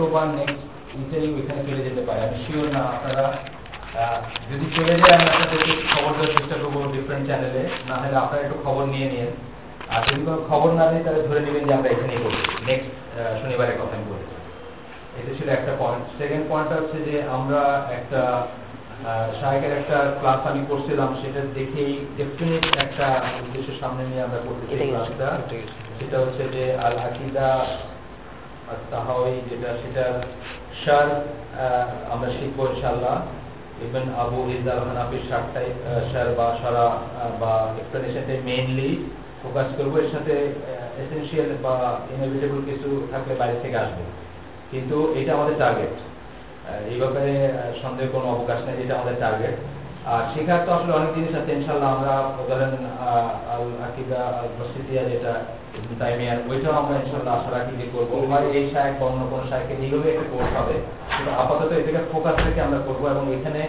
তো বা নেক্সট উইকেই ওইখানে চলে যেতে পারে। আমি শিওর না আপনারা যদি চলে যায় আমি আপনাদেরকে খবর দেওয়ার চেষ্টা করব ডিফারেন্ট চ্যানেলে না হলে আপনারা একটু খবর নিয়ে নিন আর যদি কোনো খবর না দিই তাহলে ধরে নেবেন যে আমরা এখানেই করব নেক্সট শনিবারের কথা আমি বলছি। এটা ছিল একটা পয়েন্ট সেকেন্ড পয়েন্টটা হচ্ছে যে আমরা একটা সাহেবের একটা ক্লাস আমি করছিলাম সেটা দেখেই ডেফিনেট একটা উদ্দেশ্য সামনে নিয়ে আমরা এটাই আছে, ক্লাসটা সেটা হচ্ছে যে আল আকিদা আর তাহাওই যেটা, সেটা সার আমরা শিখব ইনশাল্লাহ ইভেন আবু ইজাল হানাফির সারটাই সার বা সারা বা এক্সপ্লেনেশনটাই মেইনলি ফোকাস করব। এর সাথে এসেন্সিয়াল বা ইনএভিটেবল কিছু থাকলে বাইরে থেকে আসবে। কিন্তু এটা আমাদের টার্গেট এই ব্যাপারে সন্দেহ কোনো অবকাশ নেই, এটা আমাদের টার্গেট আর শেখার তো আসলে অনেক জিনিস আছে ইনশাল্লাহ আমরা ধরেন আল আকিদা, আল বসিতিয়া যেটা তাইমিয়ার ওইটাও আমরা ইনশাল্লাহ যে করব। হয় এই শায়েক বা অন্য এইভাবে একটা কোর্স হবে। কিন্তু আপাতত ফোকাস আমরা করব এবং এখানে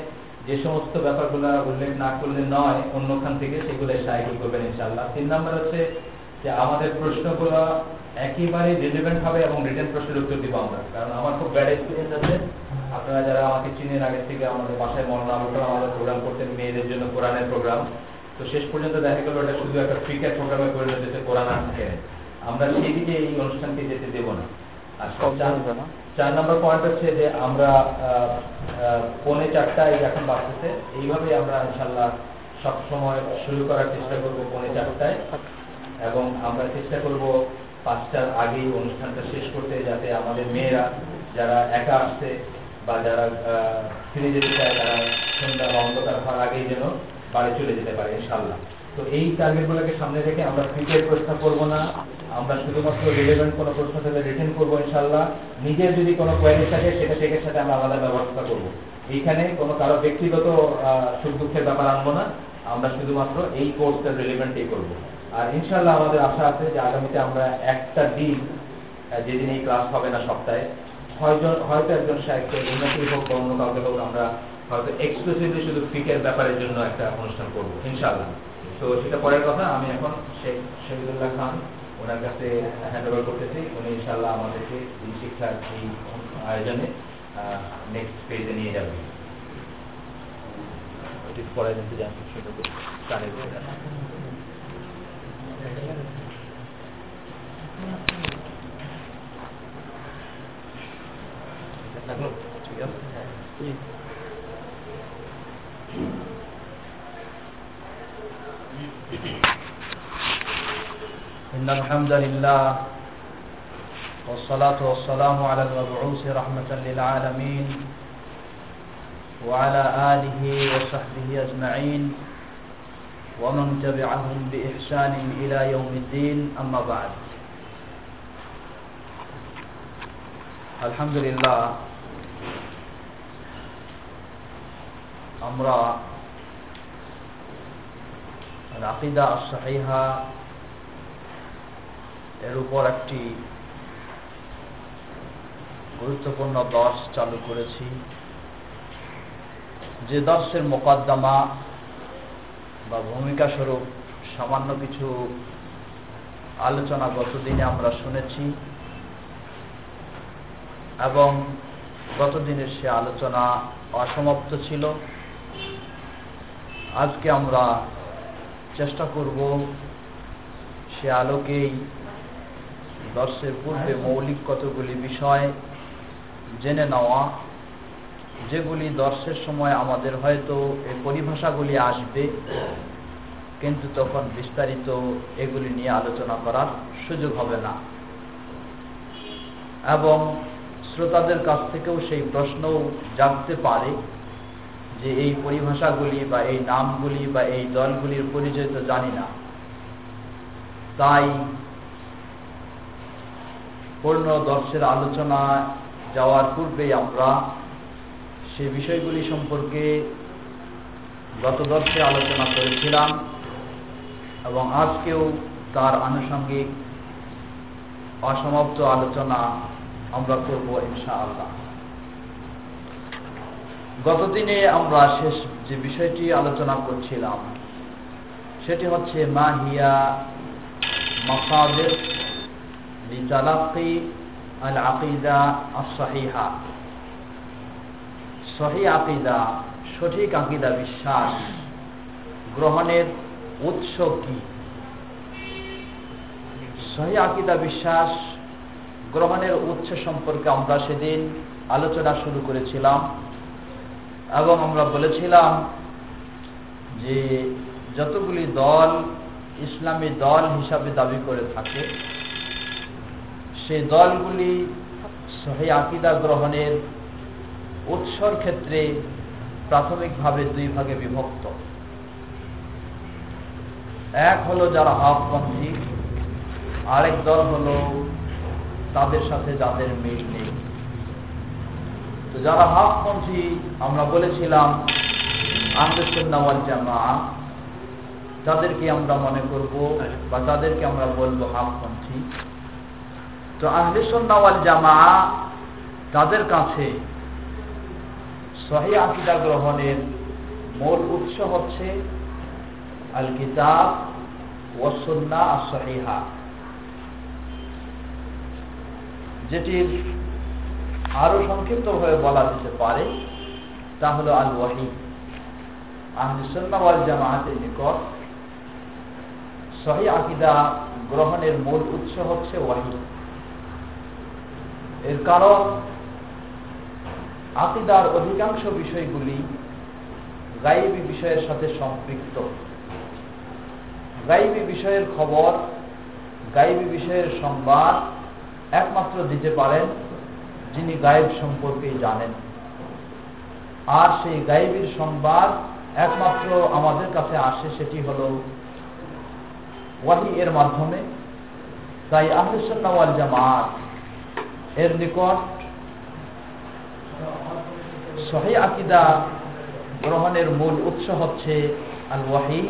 যে সমস্ত ব্যাপারগুলো উল্লেখ না করলে নয়, অন্যখান থেকে সেগুলো শায়েকই করবেন ইনশাল্লাহ তিন নাম্বার হচ্ছে যে আমাদের প্রশ্নগুলো একেবারে রিলেভেন্ট হবে এবং রিটেন প্রশ্নের উত্তর দিব আমরা। কারণ আমার খুব ব্যাড এক্সপিরিয়েন্স আছে। আপনারা যারা আমাকে চিনেন আগে থেকে আমাদের বাসায় মরনা আলোচনা আমাদের প্রোগ্রাম করতেন মেয়েদের জন্য কোরআনের প্রোগ্রাম তো শেষ পর্যন্ত দেখা গেল এটা শুধু একটা ক্রিকেট প্রোগ্রামে পরিণত হয়েছে কোরআন না। আমরা সেই দিকে এই অনুষ্ঠানকে যেতে দেব না। আর চার- নম্বর পয়েন্ট হচ্ছে যে আমরা পৌনে চারটায় এখন বাড়তেছে এইভাবে আমরা ইনশাল্লাহ সব সময় শুরু করার চেষ্টা করব পৌনে চারটায়। এবং আমরা চেষ্টা করব পাঁচটার আগেই অনুষ্ঠানটা শেষ করতে যাতে আমাদের মেয়েরা যারা একা আসছে বা যারা ফিরে যেতে চায় তারা, সন্ধ্যা বা অন্ধকার হওয়ার আগেই যেন বাড়ি চলে যেতে পারে ইনশাল্লাহ তো এই টার্গেটগুলোকে সামনে রেখে আমরা ক্রিকেট প্রশ্ন করব না। আমরা শুধুমাত্র রিলেভেন্ট কোনো প্রশ্ন থাকলে রিটেন করব ইনশাল্লাহ নিজের যদি কোনো কোয়ারি থাকে, সেটা শেখের সাথে আমরা আলাদা ব্যবস্থা করব। এইখানে কোনো কারও ব্যক্তিগত সুখ দুঃখের ব্যাপার আনব না। আমরা শুধুমাত্র এই কোর্সটা রিলেভেন্টই করব। আর ইনশাল্লাহ আমাদের আশা আছে যে আগামীতে আমরা একটা দিন যেদিন এই ক্লাস হবে না সপ্তাহে হয়তো একজন সাহিত্য উন্নতি হোক বা অন্য কাউকে হোক, আমরা হয়তো এক্সক্লুসিভলি শুধু ফিকের ব্যাপারের জন্য একটা অনুষ্ঠান করব ইনশাল্লাহ তো সেটা পরের কথা, আমি এখন শেখ শহীদুল্লাহ খান, ওনার কাছে হ্যান্ড ওভার করতেছি। উনি ইনশাল্লাহ আমাদেরকে এই শিক্ষার এই আয়োজনে নেক্সট পেজে নিয়ে এটি পরে যান খুব সুন্দর করে إن الحمد لله والصلاة والسلام على المبعوث رحمة للعالمين وعلى آله وصحبه أجمعين ومن تبعهم بإحسان إلى يوم الدين. أما بعد الحمد لله আমরা আকিদা সাহিহা এর উপর একটি গুরুত্বপূর্ণ দর্শ চালু করেছি। যে দর্শের মোকদ্দমা বা ভূমিকা স্বরূপ সামান্য কিছু আলোচনা গতদিনে আমরা শুনেছি এবং গতদিনের সে আলোচনা অসমাপ্ত ছিল। আজকে আমরা চেষ্টা করব সে আলোকেই দর্শের পূর্বে মৌলিক কতগুলি বিষয় জেনে নেওয়া, যেগুলি দর্শের সময় আমাদের হয়তো এই পরিভাষাগুলি আসবে, কিন্তু তখন বিস্তারিত এগুলি নিয়ে আলোচনা করার সুযোগ হবে না। এবং শ্রোতাদের কাছ থেকেও সেই প্রশ্নও জানতে পারে। যে এই পরিভাষাগুলি বা এই নামগুলি বা এই দলগুলির পরিচয় তো জানি না। তাই পূর্ণ দর্শের আলোচনা যাওয়ার পূর্বেই আমরা সে বিষয়গুলি সম্পর্কে গত দর্শে আলোচনা করেছিলাম এবং আজকেও তার আনুষঙ্গিক অসমাপ্ত আলোচনা আমরা করব ইনশাআল্লাহ। গতদিনে আমরা শেষ যে বিষয়টি আলোচনা করছিলাম, সেটি হচ্ছে মাহিয়া মাসাদের লিতালাকি আল আকিদা আসহিহা সহি আকিদা, সঠিক আকিদা বিশ্বাস গ্রহণের উৎস কি? সহি আকিদা বিশ্বাস গ্রহণের উৎস সম্পর্কে আমরা সেদিন আলোচনা শুরু করেছিলাম। এবং আমরা বলেছিলাম যে যতগুলি দল ইসলামী দল হিসাবে দাবি করে থাকে, সেই দলগুলি সহি আকিদা গ্রহণের উৎসর ক্ষেত্রে প্রাথমিকভাবে দুই ভাগে বিভক্ত। এক হলো যারা হকপন্থী, আরেক দল হলো তাদের সাথে যাদের মিল নেই। তো যারা হকপন্থী আমরা বলেছিলাম আহমেদুল্লাওয়াল জামা তাদেরকে আমরা মনে করব বা তাদেরকে আমরা বলব হকপন্থী তো আহলেসন্নাওয়াল জামা তাদের কাছে সহি আকিদা গ্রহণের মূল উৎস হচ্ছে আল কিতাব ওসন্না আর সহিহা যেটির আরও সংক্ষিপ্ত সংক্ষিপ্তভাবে বলা যেতে পারে, তা হল আল ওয়াহি আহমদুল্লাহ জামায়াতের নিকট সহি আকিদা গ্রহণের মূল উৎস হচ্ছে ওয়াহি। এর কারণ, আকিদার অধিকাংশ বিষয়গুলি গাইবী বিষয়ের সাথে সম্পৃক্ত। গাইবী বিষয়ের খবর গাইবী বিষয়ের সংবাদ একমাত্র দিতে পারেন যিনি গায়েব সম্পর্কে জানেন। আর সেই গাইবীর সংবাদ একমাত্র আমাদের কাছে আসে, সেটি হল ওয়াহি এর মাধ্যমে। তাই আহলুসন্নাওয়াল জামাত এর নিকট সহি আকিদা গ্রহণের মূল উৎস হচ্ছে আল ওয়াহি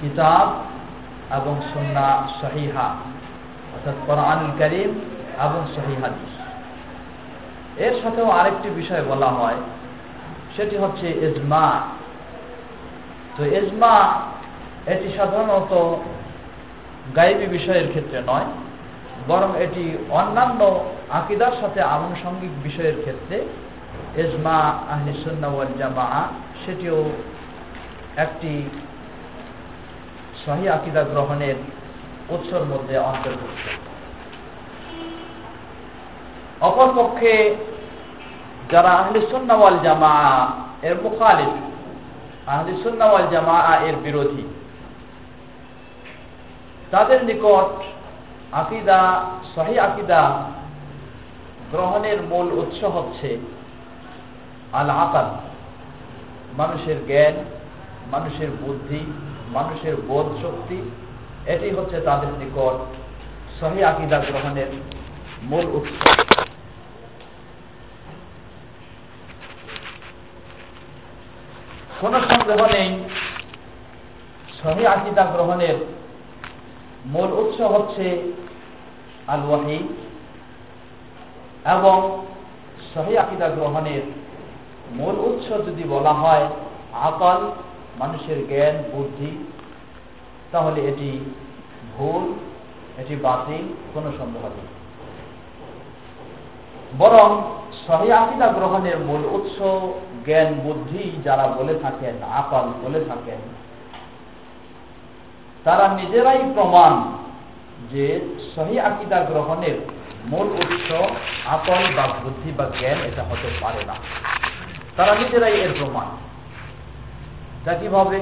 কিতাব এবং সন্না সহিহা। অর্থাৎ কোরআনুল করিম এবং সহি হাদিস। এর সাথেও আরেকটি বিষয় বলা হয়, সেটি হচ্ছে এজমা তো এজমা এটি সাধারণত গাইবী বিষয়ের ক্ষেত্রে নয়, বরং এটি অন্যান্য আকিদার সাথে আনুষঙ্গিক বিষয়ের ক্ষেত্রে এজমা আহলিসুন্নাওয়াল জামা সেটিও একটি সহি আকিদা গ্রহণের উৎসর মধ্যে অন্তর্ভুক্ত। অপরপক্ষে যারা আহলিসুন্নাওয়াল জামা এর মুখালিফ আহলিসুন্নাওয়াল জামা এর বিরোধী। তাদের নিকট আকিদা, সহি আকিদা গ্রহণের মূল উৎস হচ্ছে আল আকাল মানুষের জ্ঞান, মানুষের বুদ্ধি, মানুষের বোধ শক্তি এটি হচ্ছে তাদের নিকট সহি আকিদা গ্রহণের মূল উৎস। কোন সন্দেহ নেই। সহি আকিদা গ্রহণের মূল উৎস হচ্ছে আল ওয়াহি এবং সহি আকিদা গ্রহণের মূল উৎস যদি বলা হয় আকাল, মানুষের জ্ঞান, বুদ্ধি, তাহলে এটি ভুল, এটি বাতিল, কোনো সন্দেহ নেই। বরং সহি আকিদা গ্রহণের মূল উৎস জ্ঞান বুদ্ধি যারা বলে থাকেন আকাল বলে থাকেন, তারা নিজেরাই প্রমাণ যে সহি আকিদা গ্রহণের মূল উৎস আকল বা বুদ্ধি বা জ্ঞান এটা হতে পারে না। তারা নিজেরাই এর প্রমাণ। তা কীভাবে?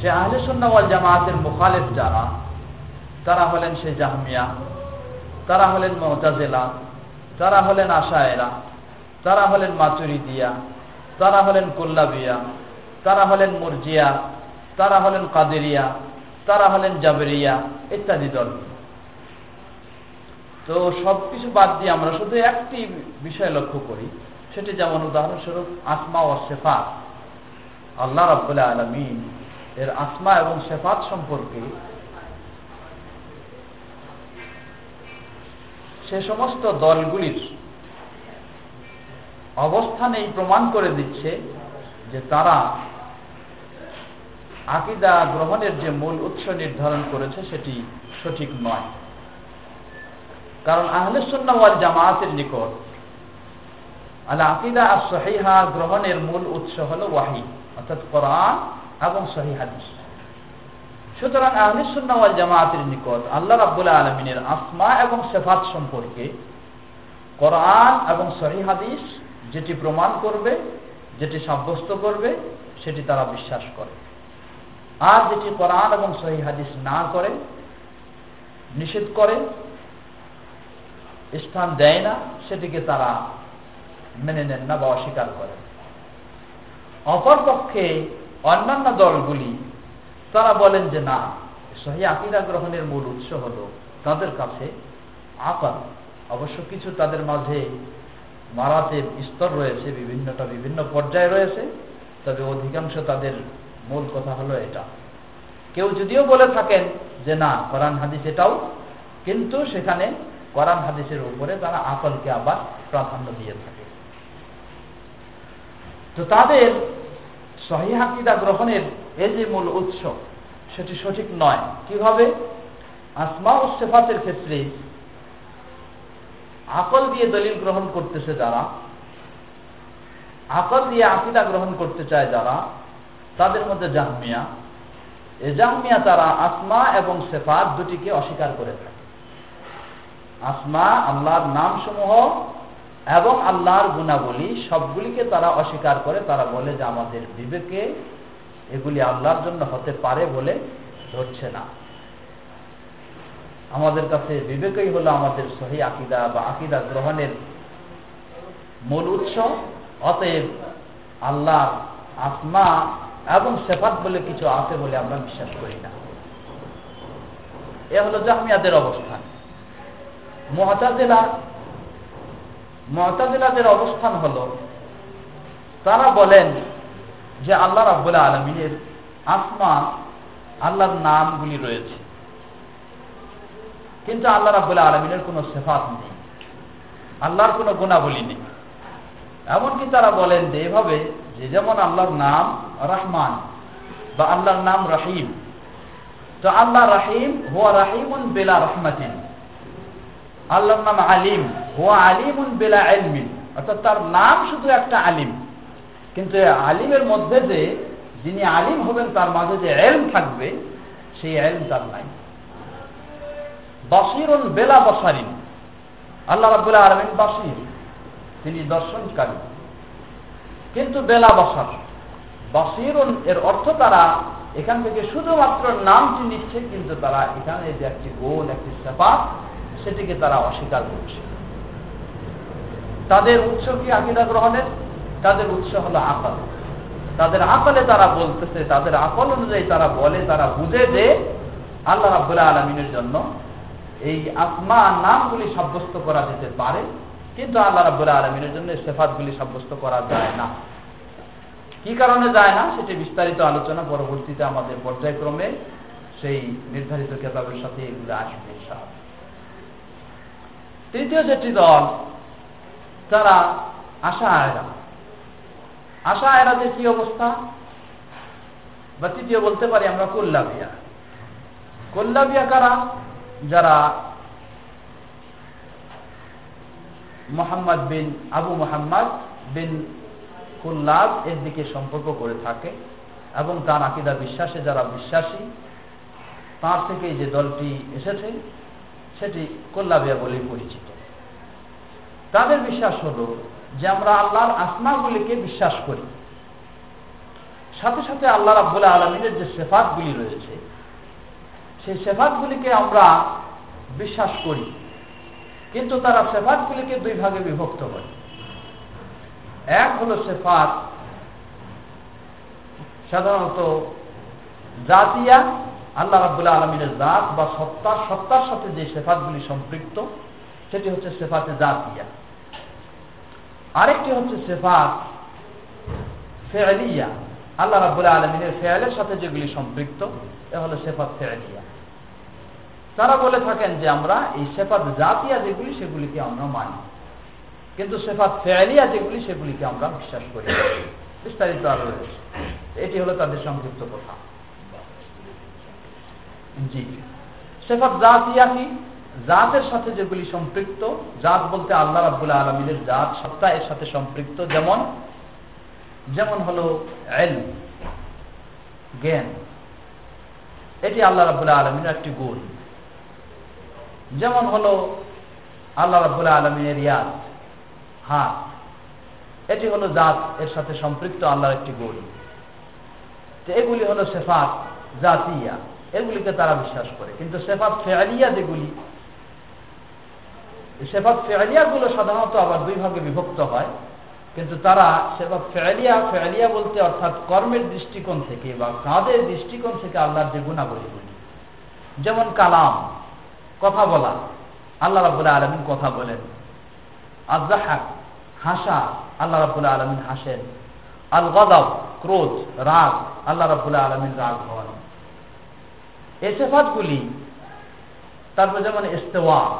সে আহলে সন্ন্যাওয়াল জামায়াতের মুখালেফ যারা, তারা হলেন সে জাহমিয়া, তারা হলেন মহতাজেলা তারা হলেন আশায়েরা তারা হলেন মাতুরিদিয়া তারা হলেন কুল্লাবিয়া তারা হলেন মুরজিয়া, তারা হলেন কাদেরিয়া, তারা হলেন জাবেরিয়া ইত্যাদি দল। তো সবকিছু বাদ দিয়ে আমরা শুধু একটি বিষয় লক্ষ্য করি, সেটি যেমন উদাহরণস্বরূপ আসমা ও শেফাত আল্লাহ রাবুল্লাহ আলমিন এর আসমা এবং শেফাত সম্পর্কে সে সমস্ত দলগুলির অবস্থানেই প্রমাণ করে দিচ্ছে যে তারা আকিদা গ্রহণের যে মূল উৎস নির্ধারণ করেছে সেটি সঠিক নয়। কারণ আহলে ওয়াল জামায়াতের নিকট আল আকিদা আর সহিহা গ্রহণের মূল উৎস হল ওয়াহি, অর্থাৎ কোরআন এবং সহি হাদিস। সুতরাং আহলে ওয়াল জামায়াতের নিকট আল্লাহ রাব্বুল আলমিনের আসমা এবং সেফাত সম্পর্কে কোরআন এবং সহি হাদিস যেটি প্রমাণ করবে, যেটি সাব্যস্ত করবে, সেটি তারা বিশ্বাস করে। আর যেটি কোরআন এবং সহি হাদিস না করে, নিষেধ করে, স্থান দেয় না, সেটিকে তারা মেনে নেন না বা অস্বীকার করে। অপরপক্ষে অন্যান্য দলগুলি, তারা বলেন যে না, সহি আকিদা গ্রহণের মূল উৎস হল তাদের কাছে আকাল অবশ্য কিছু তাদের মাঝে মারাতের স্তর রয়েছে, বিভিন্নটা বিভিন্ন পর্যায়ে রয়েছে, তবে অধিকাংশ তাদের মূল কথা হলো এটা। কেউ যদিও বলে থাকেন যে না, কোরআন হাদিস এটাও, কিন্তু সেখানে কোরআন হাদিসের উপরে তারা আকলকে আবার প্রাধান্য দিয়ে থাকে। তো তাদের সহিহাকিদা গ্রহণের এই যে মূল উৎস, সেটি সঠিক নয়। কীভাবে? আসমা ও সেফাতের ক্ষেত্রে আকল দিয়ে দলিল গ্রহণ করতেছে যারা, আকল দিয়ে আকিদা গ্রহণ করতে চায় যারা, তাদের মধ্যে জাহমিয়া। এ জাহমিয়া তারা আসমা এবং সেফাত দুটিকে অস্বীকার করে থাকে। আসমা আল্লাহর নাম সমূহ এবং আল্লাহর গুণাবলী সবগুলিকে তারা অস্বীকার করে। তারা বলে যে আমাদের বিবেকে এগুলি আল্লাহর জন্য হতে পারে বলে ধরছে না। আমাদের কাছে বিবেকই হলো আমাদের সহি আকিদা বা আকিদা গ্রহণের মূল উৎস। অতএব আল্লাহ আসমা এবং সেফাত বলে কিছু আছে বলে আমরা বিশ্বাস করি না। এ হলো জাহমিয়াদের অবস্থান। মহতাজেলা মহতাজেলাদের অবস্থান হল, তারা বলেন যে আল্লাহ রাবুল্লাহ আলমিনের আসমা আল্লাহর নামগুলি রয়েছে। কিন্তু আল্লাহ রাবুল্লাহ আলমিনের কোনো সেফাত নেই। আল্লাহর কোনো গুণাবলী নেই। এমনকি তারা বলেন যে এভাবে যে যেমন আল্লাহর নাম রহমান বা আল্লাহর নাম রাহিম, তো আল্লাহ রাহিম হুয়া রাহিমুন বেলা রহমাতিন। আল্লাহর নাম আলিম, হুয়া আলিমুন বেলা আলমিন অর্থাৎ তার নাম শুধু একটা আলিম। কিন্তু আলিমের মধ্যে যে যিনি আলিম হবেন, তার মাঝে যে এলম থাকবে, সেই এলম তার নাই। বসিরুন বেলা বসারিন আল্লাহ রাবুল্লাহ আলমিন বাসির তিনি দর্শনকারী। কিন্তু বেলা বসার বাসিরুন এর অর্থ তারা এখান থেকে শুধুমাত্র নামটি নিচ্ছে, কিন্তু তারা এখানে যে একটি গোল, একটি সেপা সেটিকে তারা অস্বীকার করছে। তাদের উৎস কি আকিদা গ্রহণের? তাদের উৎস হলো আকল। তাদের আকলে তারা বলতেছে, তাদের আকল অনুযায়ী তারা বলে, তারা বুঝে যে আল্লাহ রাবুল্লাহ আলমিনের জন্য এই আত্মা নামগুলি সাব্যস্ত করা যেতে পারে, কিন্তু আল্লাহ রাবুল্লাহ আলমিনের জন্য সেফাতগুলি সাব্যস্ত করা যায় না। কি কারণে যায় না? সেটি বিস্তারিত আলোচনা পরবর্তীতে আমাদের পর্যায়ক্রমে সেই নির্ধারিত কেতাবের সাথে এগুলো আসবে তৃতীয় যেটি দল, তারা আশা আয়রা আশা আয়রাদের কি অবস্থা? বা তৃতীয় বলতে পারি আমরা কল্লাবিয়া। কল্লাবিয়া কারা? যারা মোহাম্মদ বিন আবু মোহাম্মদ বিন কুল্লাব এর দিকে সম্পর্ক করে থাকে এবং তার আকিদা বিশ্বাসে যারা বিশ্বাসী, তার থেকে যে দলটি এসেছে, সেটি কল্লাবিয়া বলে পরিচিত। তাদের বিশ্বাস হল যে আমরা আল্লাহর আসমাগুলিকে বিশ্বাস করি। সাথে সাথে আল্লাহ রাবুল্লাহ আলমিনের যে সেফাতগুলি রয়েছে সেই সেফাতগুলিকে আমরা বিশ্বাস করি। কিন্তু তারা সেফাতগুলিকে দুই ভাগে বিভক্ত করে। এক হলো সেফাত সাধারণত জাতিয়া, আল্লাহ রাবুল্লাহ আলমিনের জাত বা সত্তা, সত্তার সাথে যে সেফাতগুলি সম্পৃক্ত, সেটি হচ্ছে সেফাতে জাতিয়া। আরেকটি হচ্ছে সেফাত ফেয়ালিয়া আল্লাহ রাবুল্লাহ আলমিনের ফেয়ালের সাথে যেগুলি সম্পৃক্ত, এ হলো সেফাত ফেয়ালিয়া তারা বলে থাকেন যে আমরা এই সেফাত জাতিয়া যেগুলি, সেগুলিকে আমরা মানি। কিন্তু সেফাত ফেয়ালিয়া যেগুলি, সেগুলিকে আমরা বিশ্বাস করি বিস্তারিত আরও রয়েছে। এটি হলো তাদের সংযুক্ত কথা। জি। সেফাত জাতিয়া কি? জাতের সাথে যেগুলি সম্পৃক্ত, জাত বলতে আল্লাহ রাবুল্লাহ আলমিনের জাত সত্তা এর সাথে সম্পৃক্ত। যেমন যেমন হলো এল জ্ঞান। এটি আল্লাহ রাবুল্লাহ আলমিনের একটি গুণ। যেমন হলো আল্লাহ রাবুল্লাহ আলমিনের ইয়াদ। হাত এটি হলো জাত, এর সাথে সম্পৃক্ত আল্লাহর একটি গুণ। তো এগুলি হলো সেফাত জাতিয়া, এগুলিকে তারা বিশ্বাস করে। কিন্তু সেফাত ফেয়ালিয়া যেগুলি, সেফাত ফেয়ালিয়াগুলো সাধারণত আবার দুই ভাগে বিভক্ত হয়। কিন্তু তারা সেফাত ফেয়ালিয়া ফেয়ালিয়া বলতে অর্থাৎ কর্মের দৃষ্টিকোণ থেকে বা কাঁদের দৃষ্টিকোণ থেকে আল্লাহর যে গুণাবলীগুলি, যেমন কালাম কথা বলা। আল্লাহ রাবুল্লাহ আলমিন কথা বলেন। আজাহাক হাসা, আল্লাহ রাবুল্লাহ আলমিন হাসেন। আল গদাব ক্রোধ, রাগ, আল্লাহ রাবুল্লাহ আলমিন রাগ হন। সেফাতগুলি তারপর যেমন ইস্তেওয়া,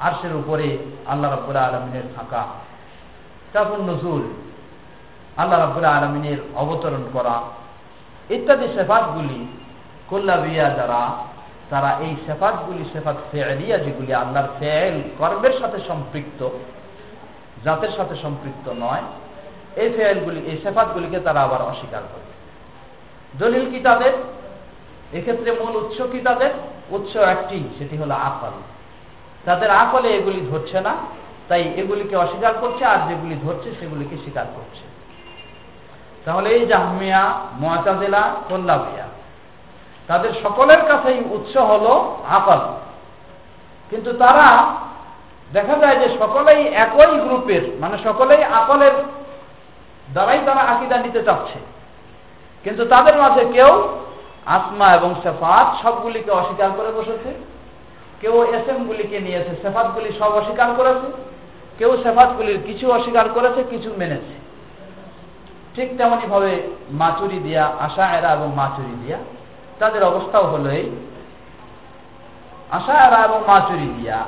আরশের উপরে আল্লাহ রাবুল্লাহ আলমিনের থাকা। তারপর নজুল, আল্লাহ রাবুল্লাহ আলমিনের অবতরণ করা। ইত্যাদি সেফাতগুলি কল্লাবিয়া যারা তারা এই সেফাতগুলি, সেফাত ফেয়ালিয়া যেগুলি আল্লাহর ফেল কর্মের সাথে সম্পৃক্ত, জাতের সাথে সম্পৃক্ত নয়, এই ফেয়ালগুলি এই সেফাতগুলিকে তারা আবার অস্বীকার করে। দলিল কি তাদের? এক্ষেত্রে মূল উৎস কি তাদের? উৎস একটি, সেটি হলো আকল তাদের আকলে এগুলি ধরছে না, তাই এগুলিকে অস্বীকার করছে, আর যেগুলি ধরছে সেগুলিকে স্বীকার করছে। তাহলে এই জাহমিয়া মোয়াতাজেলা কল্লাবিয়া তাদের সকলের কাছেই উৎস হল আকল। কিন্তু তারা দেখা যায় যে সকলেই একই গ্রুপের মানে সকলেই আকলের দ্বারাই তারা আকিদা নিতে চাচ্ছে। কিন্তু তাদের মাঝে কেউ আসমা এবং সেফাত সবগুলিকে অস্বীকার করে বসেছে। কেউ এসএম গুলিকে নিয়েছে, সেফাতগুলি সব অস্বীকার করেছে। কেউ সেফাতগুলির কিছু অস্বীকার করেছে, কিছু মেনেছে। ঠিক তেমনই ভাবে মাচুরি দিয়া আশা এরা এবং মাচুরি দিয়া তাদের অবস্থাও হলো এই। আশা এরা এবং মাচুরি দিয়া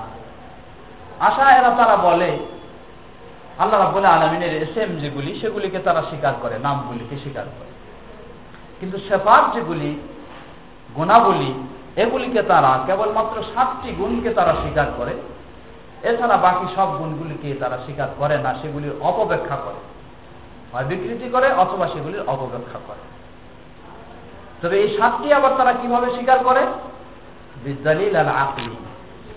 আশা এরা তারা বলে, আল্লাহ রাবুল্লাহ আলমিনের এসএম যেগুলি, সেগুলিকে তারা স্বীকার করে, নামগুলিকে স্বীকার করে। কিন্তু সেফার যেগুলি, গুণাবলী, এগুলিকে তারা কেবলমাত্র সাতটি গুণকে তারা স্বীকার করে। এছাড়া বাকি সব গুণগুলিকে তারা স্বীকার করে না, সেগুলির অপব্যাখ্যা করে। হয় বিকৃতি করে অথবা সেগুলির অপব্যাখ্যা করে। তবে এই সাতটি আবার তারা কীভাবে স্বীকার করে? বিদ্যালিল আর আকলি।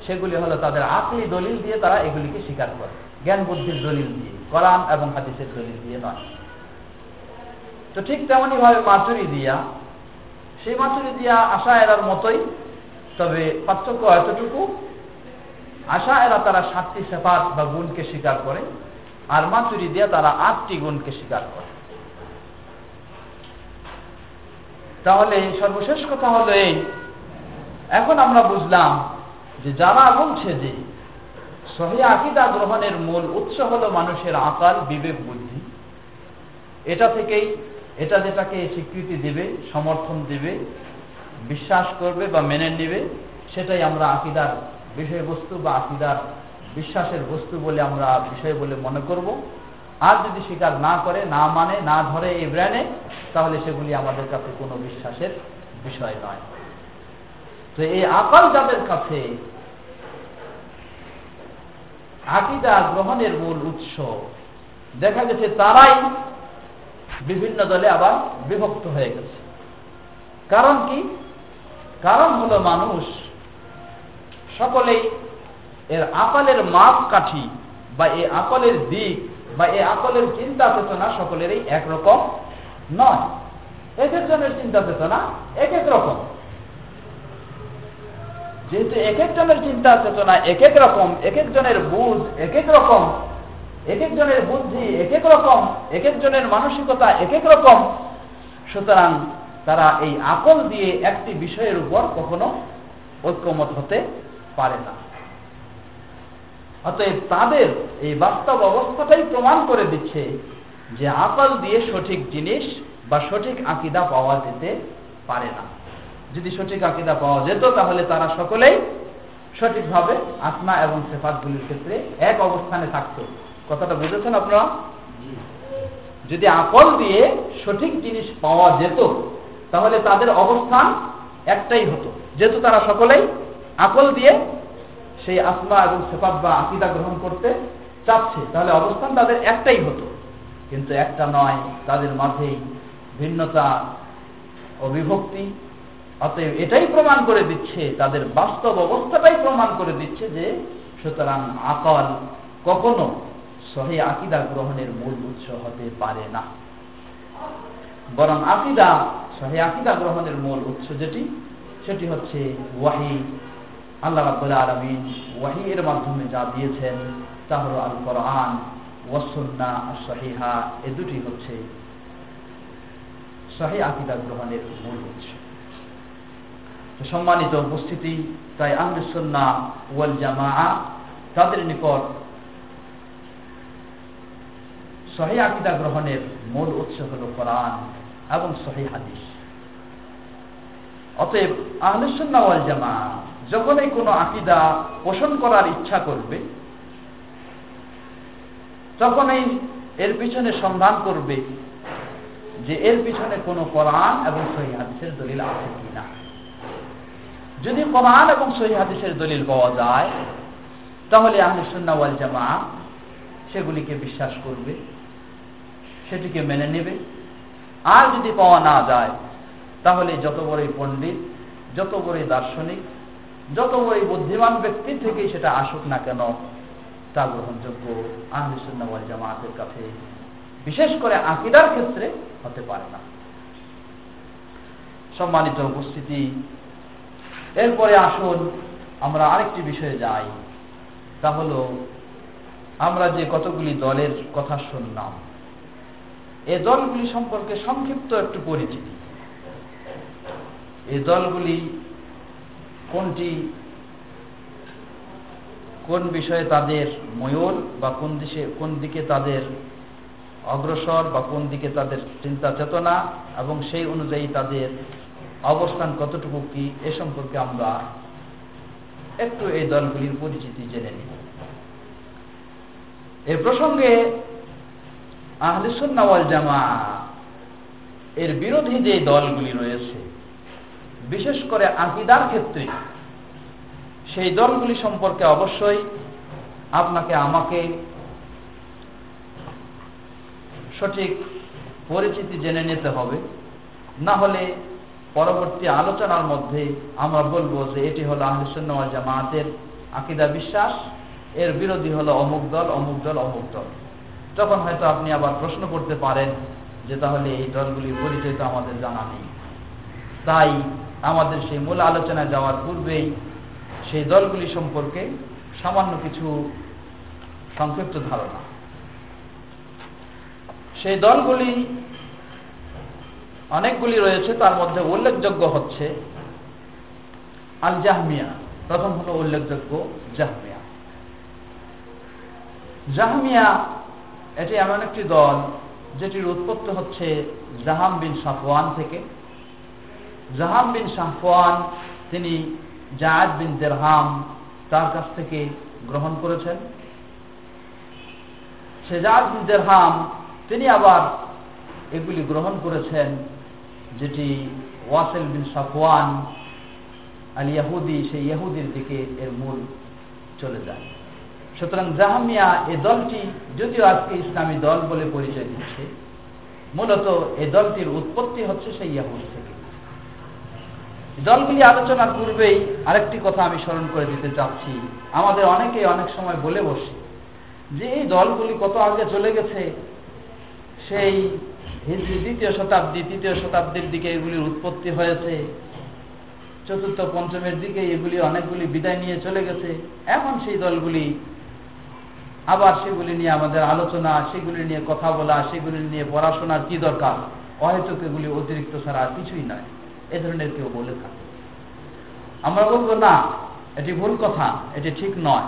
সেগুলি হলো তাদের আকলি দলিল দিয়ে তারা এগুলিকে স্বীকার করে। জ্ঞান বুদ্ধির দলিল দিয়ে কোরআন এবং হাদিসের দলিল দিয়ে নয়। তো ঠিক তেমনই ভাবে মাচুরি দিয়া সেই মাচুরি দিয়া আশা এরার মতোই, তবে পার্থক্য এতটুকু আশা এরা তারা সাতটি সেপাত বা গুণকে স্বীকার করে, আর মাচুরি দিয়া তারা আটটি গুণকে স্বীকার করে। তাহলে সর্বশেষ কথা হলো এই। এখন আমরা বুঝলাম যে যারা বলছে যে সহি আকিদা গ্রহণের মূল উৎস হলো মানুষের আকাল, বিবেক, বুদ্ধি। এটা থেকেই, এটা যেটাকে স্বীকৃতি দেবে, সমর্থন দেবে, বিশ্বাস করবে বা মেনে নেবে, সেটাই আমরা আকিদার বিষয়বস্তু বা আকিদার বিশ্বাসের বস্তু বলে আমরা বিষয় বলে মনে করব। আর যদি স্বীকার না করে, না মানে না ধরে এই ব্র্যানে তাহলে সেগুলি আমাদের কাছে কোনো বিশ্বাসের বিষয় নয়। তো এই আকাল যাদের কাছে আকিদা গ্রহণের মূল উৎস। দেখা গেছে তারাই বিভিন্ন দলে আবার বিভক্ত হয়ে গেছে। কারণ কি? কারণ হলো মানুষ সকলেই এর আকলের মাপ কাঠি বা এই আকলের দিক বা এই আকলের চিন্তা চেতনা সকলেরই একরকম নয়। এক একজনের চিন্তা চেতনা এক এক রকম। যেহেতু এক একজনের চিন্তা চেতনা এক এক রকম এক একজনের বুঝ এক এক রকম এক একজনের বুদ্ধি এক এক রকম এক একজনের মানসিকতা এক এক রকম, সুতরাং তারা এই আকল দিয়ে একটি বিষয়ের উপর কখনো ঐক্যমত হতে পারে না। অতএব তাদের এই বাস্তব অবস্থাটাই প্রমাণ করে দিচ্ছে যে আকল দিয়ে সঠিক জিনিস বা সঠিক আকিদা পাওয়া যেতে পারে না। যদি সঠিক আকিদা পাওয়া যেত, তাহলে তারা সকলেই সঠিকভাবে আত্মা এবং সেফাতগুলির ক্ষেত্রে এক অবস্থানে থাকত। কথাটা বুঝেছেন আপনারা? যদি আকল দিয়ে সঠিক জিনিস পাওয়া যেত, তাহলে তাদের অবস্থান একটাই হতো। যেহেতু তারা সকলেই আকল দিয়ে সেই আসমা এবং সেপাত বা আকিদা গ্রহণ করতে চাচ্ছে, তাহলে অবস্থান তাদের একটাই হতো। কিন্তু একটা নয়, তাদের মাঝেই ভিন্নতা ও বিভক্তি অতএব এটাই প্রমাণ করে দিচ্ছে, তাদের বাস্তব অবস্থাটাই প্রমাণ করে দিচ্ছে যে সুতরাং আকল কখনো সহি আকিদা গ্রহণের মূল উৎস হতে পারে না। বরং আকিদা, সহি আকিদা গ্রহণের মূল উৎস যেটি, সেটি হচ্ছে ওয়াহি। আল্লাহ রাব্বুল আলামিন ওয়াহি এর মাধ্যমে যা দিয়েছেন, তা হলো আল কোরআন ওয়াসুন্না সহিহা এ দুটি হচ্ছে সহি আকিদা গ্রহণের মূল উৎস। সম্মানিত উপস্থিতি, তাই আহলুসন্না ওয়াল জামা তাদের নিকট সহি আকিদা গ্রহণের মূল উৎস হল কোরআন এবং সহি হাদিস। অতএব আহলুসন্না ওয়াল জামা যখনই কোনো আকিদা পোষণ করার ইচ্ছা করবে, তখনই এর পিছনে সন্ধান করবে যে এর পিছনে কোনো কোরআন এবং সহি হাদিসের দলিল আছে কিনা। যদি কোরআন এবং সহি হাদিসের দলিল পাওয়া যায়, তাহলে আহলে সুন্না ওয়াল জামা সেগুলিকে বিশ্বাস করবে, সেটিকে মেনে নেবে। আর যদি পাওয়া না যায়, তাহলে যত বড়ই পণ্ডিত, যত বড়ই দার্শনিক যত বড়ই বুদ্ধিমান ব্যক্তির থেকেই সেটা আসুক না কেন, তা গ্রহণযোগ্য আহলে সুন্না জামাতের কাছে বিশেষ করে আকিদার ক্ষেত্রে হতে পারে না। সম্মানিত উপস্থিতি, এরপরে আসুন আমরা আরেকটি বিষয়ে যাই। তা হল, আমরা যে কতগুলি দলের কথা শুনলাম, এ দলগুলি সম্পর্কে সংক্ষিপ্ত একটু পরিচিতি। এই দলগুলি কোনটি, কোন বিষয়ে তাদের ময়ূর বা কোন দিকে কোন দিকে তাদের অগ্রসর বা কোন দিকে তাদের চিন্তা চেতনা এবং সেই অনুযায়ী তাদের অবস্থান কতটুকু কি, এ সম্পর্কে আমরা একটু এই দলগুলির পরিচিতি জেনে নিই এ প্রসঙ্গে আহলিসুন্নাওয়াল জামা এর বিরোধী যে দলগুলি রয়েছে বিশেষ করে আকিদার ক্ষেত্রে, সেই দলগুলি সম্পর্কে অবশ্যই আপনাকে আমাকে সঠিক পরিচিতি জেনে নিতে হবে। না হলে পরবর্তী আলোচনার মধ্যে আমরা বলব যে এটি হলো আহলিসুন্নাওয়াল জামাতের আকিদা বিশ্বাস, এর বিরোধী হলো অমুক দল অমুক দল অমুক দল। তখন হয়তো আপনি আবার প্রশ্ন করতে পারেন যে তাহলে এই দলগুলির পরিচয় তো আমাদের জানা নেই। তাই আমাদের সেই মূল আলোচনায় যাওয়ার পূর্বেই সেই দলগুলি সম্পর্কে সামান্য কিছু সংক্ষিপ্ত ধারণা। সেই দলগুলি অনেকগুলি রয়েছে, তার মধ্যে উল্লেখযোগ্য হচ্ছে আল জাহমিয়া প্রথম হলো উল্লেখযোগ্য জাহমিয়া। জাহমিয়া এটি এমন একটি দল যেটির উৎপত্তি হচ্ছে জাহাম বিন সাফওয়ান থেকে। জাহাম বিন সাফওয়ান তিনি জায়দ বিন দেরহাম তার কাছ থেকে গ্রহণ করেছেন। সেজাদ বিন দেরহাম, তিনি আবার এগুলি গ্রহণ করেছেন, যেটি ওয়াসেল বিন সাফওয়ান আল ইয়াহুদি, সেই ইয়াহুদির দিকে এর মূল চলে যায়। সুতরাং জাহামিয়া এই দলটি যদিও আজকে ইসলামী দল বলে পরিচয় দিচ্ছে, মূলত এই দলটির উৎপত্তি হচ্ছে সেই ইয়াহুদ থেকে। দলগুলি আলোচনার পূর্বেই আরেকটি কথা আমি স্মরণ করে দিতে চাচ্ছি। আমাদের অনেকেই অনেক সময় বলে বসে যে এই দলগুলি কত আগে চলে গেছে? সেই হিজড়ি দ্বিতীয় শতাব্দী, তৃতীয় শতাব্দীর দিকে এগুলির উৎপত্তি হয়েছে। চতুর্থ, পঞ্চমের দিকে এগুলি অনেকগুলি বিদায় নিয়ে চলে গেছে। এখন সেই দলগুলি আবার সেগুলি নিয়ে আমাদের আলোচনা, সেগুলি নিয়ে কথা বলা, সেগুলি নিয়ে পড়াশোনার কি দরকার? অহেতুক এগুলি অতিরিক্ত ছাড়া কিছুই নয়। এ ধরনের কেউ বলে থাকে। আমরা বলব, না, এটি ভুল কথা, এটি ঠিক নয়।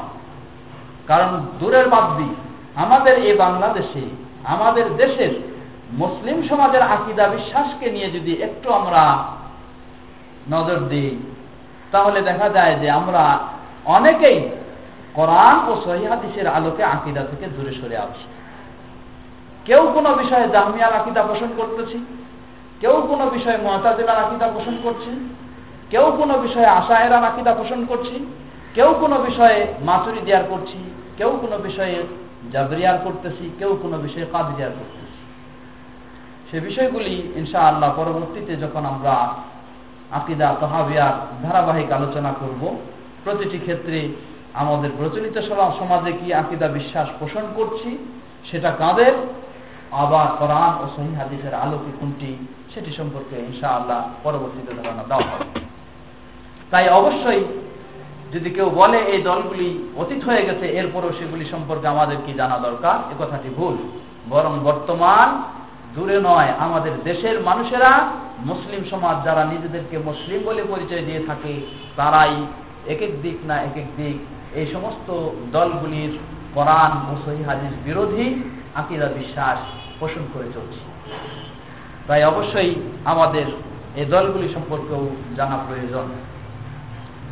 কারণ দূরের বাদ আমাদের এই বাংলাদেশে, আমাদের দেশের মুসলিম সমাজের আকিদা বিশ্বাসকে নিয়ে যদি একটু আমরা নজর দিই, তাহলে দেখা যায় যে আমরা অনেকেই কোরআন ও সহিহাদিসের আলোকে আকিদা থেকে দূরে সরে আসছি। কেউ কোনো বিষয়ে জামিয়ার আকিদা পোষণ করতেছি কেউ কোনো বিষয়ে মহাতাজিলার আকিদা পোষণ করছি? কেউ কোনো বিষয়ে আশায়েরার আকিদা পোষণ করছি? কেউ কোনো বিষয়ে মাচুরি দেয়ার করছি? কেউ কোনো বিষয়ে জাবরিয়ার করতেছি? কেউ কোনো বিষয়ে কাদিয়ার করতেছি? সে বিষয়গুলি ইনশা আল্লাহ পরবর্তীতে যখন আমরা আকিদা তহাবিয়ার ধারাবাহিক আলোচনা করব, প্রতিটি ক্ষেত্রে আমাদের প্রচলিত সমাজে কি আকিদা বিশ্বাস পোষণ করছি, সেটা কাদের? আবার কোরআন ও সহি হাদিসের আলোকে কোনটি সেটি সম্পর্কে ইনশা আল্লাহ পরবর্তীতে ধারণা দেওয়া হবে। তাই অবশ্যই যদি কেউ বলে এই দলগুলি অতীত হয়ে গেছে, এরপরও সেগুলি সম্পর্কে আমাদের কি জানা দরকার? এ কথাটি ভুল। বরং বর্তমান দূরে নয়, আমাদের দেশের মানুষেরা মুসলিম সমাজ যারা নিজেদেরকে মুসলিম বলে পরিচয় দিয়ে থাকে, তারাই এক এক দিক না এক এক দিক এই সমস্ত দলগুলির কোরআন ও সহি হাদিস বিরোধী আকিদা বিশ্বাস পোষণ করে চলছে। তাই অবশ্যই আমাদের এই দলগুলি সম্পর্কেও জানা প্রয়োজন।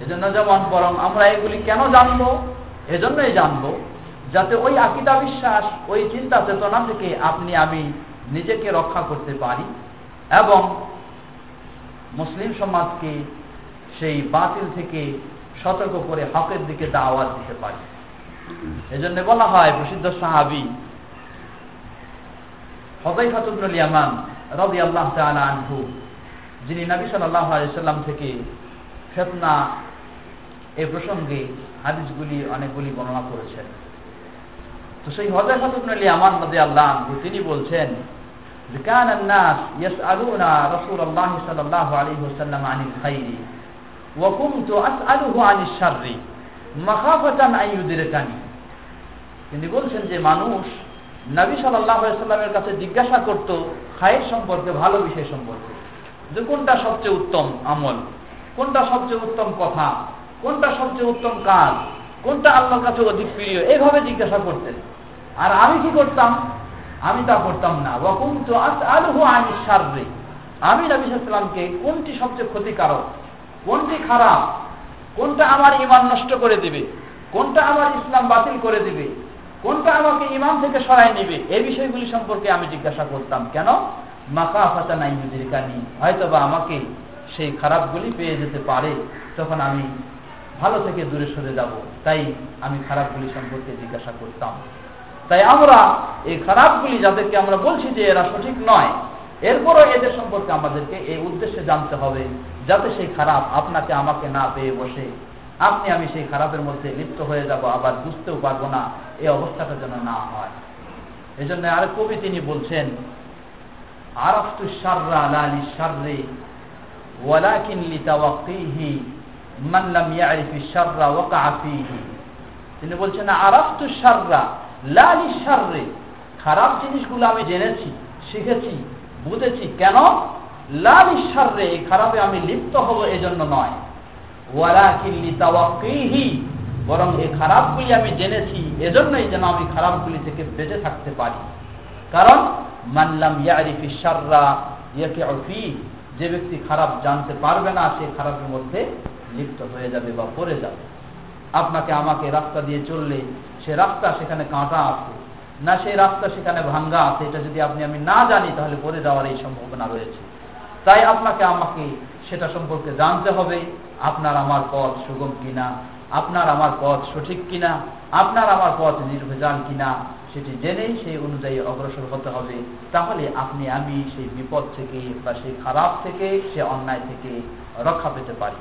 এজন্য যেমন বরং আমরা এগুলি কেন জানব? এজন্যই জানব যাতে ওই আকিদা বিশ্বাস, ওই চিন্তা চেতনা থেকে আপনি, আমি নিজেকে রক্ষা করতে পারি এবং মুসলিম সমাজকে সেই বাতিল থেকে সতর্ক করে হকের দিকে দাওয়াত দিতে পারি। এজন্য বলা হয়, প্রসিদ্ধ সাহাবি হদাইফাতুল ইয়ামান রবি আল্লাহ আনহু যিনি নবী সাল্লাহ আলাইসাল্লাম থেকে ফেতনা এই প্রসঙ্গে হাদিসগুলি অনেকগুলি বর্ণনা করেছেন তো সেই হদাইফাতুল ইয়ামান রবি আল্লাহ তিনি বলছেন যে কান الناس يسألون رسول الله صلى الله عليه وسلم عن الخير وكنت أسأله عن الشر مخافة أن يدركني তিনি বলছেন যে মানুষ নবী সাল্লামের কাছে জিজ্ঞাসা করত খায়ের সম্পর্কে, ভালো বিষয় সম্পর্কে। যে কোনটা সবচেয়ে উত্তম আমল, কোনটা সবচেয়ে উত্তম কথা, কোনটা সবচেয়ে উত্তম কাজ, কোনটা আল্লাহর কাছে অধিক প্রিয় এইভাবে জিজ্ঞাসা করতেন। আর আমি কি করতাম? আমি তা করতাম না। তো আলহু আমি সারবে আমি নবী সাল্লামকে কোনটি সবচেয়ে ক্ষতিকারক, কোনটি খারাপ, কোনটা আমার ইমান নষ্ট করে দিবে, কোনটা আমার ইসলাম বাতিল করে দিবে কোনটা আমাকে ইমাম থেকে সরাই নিবে? এই বিষয়গুলি সম্পর্কে আমি জিজ্ঞাসা করতাম। কেন? মাকা ফাতা নাই কানি হয়তো বা আমাকে সেই খারাপগুলি পেয়ে যেতে পারে। তখন আমি ভালো থেকে দূরে সরে যাব। তাই আমি খারাপগুলি সম্পর্কে জিজ্ঞাসা করতাম। তাই আমরা এই খারাপগুলি যাদেরকে আমরা বলছি যে এরা সঠিক নয়, এরপরও এদের সম্পর্কে আমাদেরকে এই উদ্দেশ্যে জানতে হবে, যাতে সেই খারাপ আপনাকে, আমাকে না পেয়ে বসে। আপনি, আমি সেই খারাপের মধ্যে লিপ্ত হয়ে যাব, আবার বুঝতেও পারব না এই অবস্থাটা যেন না হয়। এই জন্য আর কবি তিনি বলছেন, আরফতু সাররা লালি সাররে ওয়ালাকিন লিতাওয়াক্তিহি মান লাম ইয়ারিফি সাররা ওয়াকা তিনি বলছেন, আরফতু সাররা লালি সাররে খারাপ জিনিসগুলো আমি জেনেছি, শিখেছি, বুঝেছি। কেন? লালি সাররে এই খারাপে আমি লিপ্ত হব এজন্য নয়। বরং এই খারাপগুলি আমি জেনেছি, এজন্যই যেন আমি খারাপগুলি থেকে বেঁচে থাকতে পারি। কারণ মানলাম ইয়ারিফি সাররা ইয়াকে অফি যে ব্যক্তি খারাপ জানতে পারবে না, সে খারাপের মধ্যে লিপ্ত হয়ে যাবে বা পড়ে যাবে। আপনাকে আমাকে রাস্তা দিয়ে চললে, সে রাস্তা সেখানে কাঁটা আছে, না সেই রাস্তা সেখানে ভাঙ্গা আছে, এটা যদি আপনি আমি না জানি, তাহলে পড়ে যাওয়ার এই সম্ভাবনা রয়েছে। তাই আপনাকে আমাকে সেটা সম্পর্কে জানতে হবে, আপনার আমার পথ সুগম কিনা, আপনার আমার পথ সঠিক কিনা, আপনার আমার পথ নির্ভেজাল কিনা, সেটি জেনেই সেই অনুযায়ী অগ্রসর হতে হবে। তাহলে আপনি, আমি সেই বিপদ থেকে বা সেই খারাপ থেকে, সে অন্যায় থেকে রক্ষা পেতে পারি।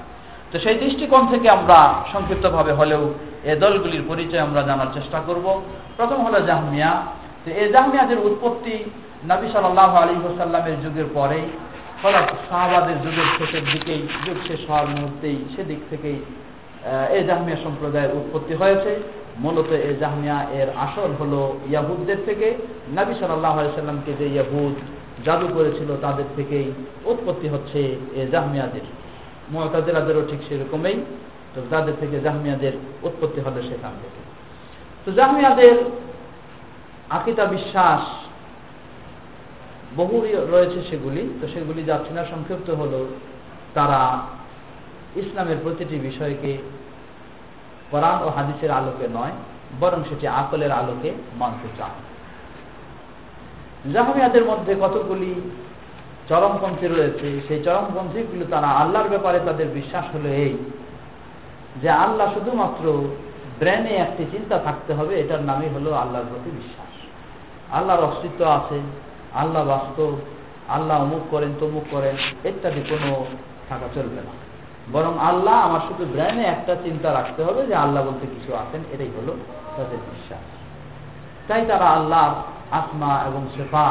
তো সেই দৃষ্টিকোণ থেকে আমরা সংক্ষিপ্তভাবে হলেও এ দলগুলির পরিচয় আমরা জানার চেষ্টা করব। প্রথম হলো জাহমিয়া। তো এই জাহমিয়াদের উৎপত্তি নবী সাল্লাহ আলী হোসাল্লামের যুগের পরেই শাহবাদের যুগের শেষের দিকেই, যুগ শেষ হওয়ার মুহূর্তেই সেদিক থেকেই জাহমিয়া সম্প্রদায়ের উৎপত্তি হয়েছে। মূলত জাহমিয়া এর ইয়াহুদদের থেকে। নবী সাল্লাহ সাল্লামকে যে ইয়াহুদ জাদু করেছিল, তাদের থেকেই উৎপত্তি হচ্ছে এ জাহমিয়াদের। মহতাদেরাদেরও ঠিক সেরকমই, তো তাদের থেকে জাহমিয়াদের উৎপত্তি হলো সেখান থেকে। তো জাহমিয়াদের আকিতা বিশ্বাস বহু রয়েছে সেগুলি, তো সেগুলি যাচ্ছে না। সংক্ষিপ্ত হলো, তারা ইসলামের প্রতিটি বিষয়কে কোরআন ও হাদিসের আলোকে নয়, বরং সেটি আকলের আলোকে মানতে চান জাহামিয়াদের মধ্যে কতগুলি চরমপন্থী রয়েছে, সেই চরমপন্থীগুলো তারা আল্লাহর ব্যাপারে তাদের বিশ্বাস হলো এই, যে আল্লাহ শুধুমাত্র ব্রেনে একটি চিন্তা থাকতে হবে, এটার নামই হলো আল্লাহর প্রতি বিশ্বাস। আল্লাহর অস্তিত্ব আছে আল্লাহ বাস্তব, আল্লাহ অমুক করেন, তমুক করেন, ইত্যাদি কোনো থাকা চলবে না। বরং আল্লাহ আমার শুধু ব্রেনে একটা চিন্তা রাখতে হবে যে আল্লাহ বলতে কিছু আছেন, এটাই হলো তাদের বিশ্বাস। তাই তারা আল্লাহ আত্মা এবং শেফা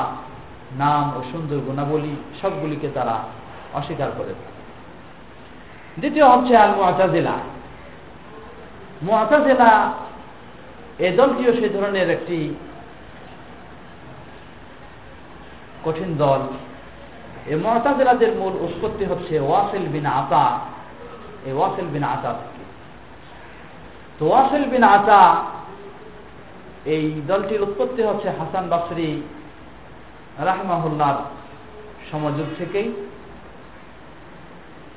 নাম ও সুন্দর গুণাবলী সবগুলিকে তারা অস্বীকার করে দ্বিতীয় হচ্ছে আল মুআতাজিলা মুআতাজিলা এ দলটিও সে ধরনের একটি কঠিন দল। এই মহতাজিলাদের মূল উৎপত্তি হচ্ছে ওয়াসিল বিন আতা। এই ওয়াসিল বিন আতা থেকে। তো ওয়াসিল বিন আতা, এই দলটির উৎপত্তি হচ্ছে হাসান বাসরি রাহমাহুল্লার সমযুগ থেকেই।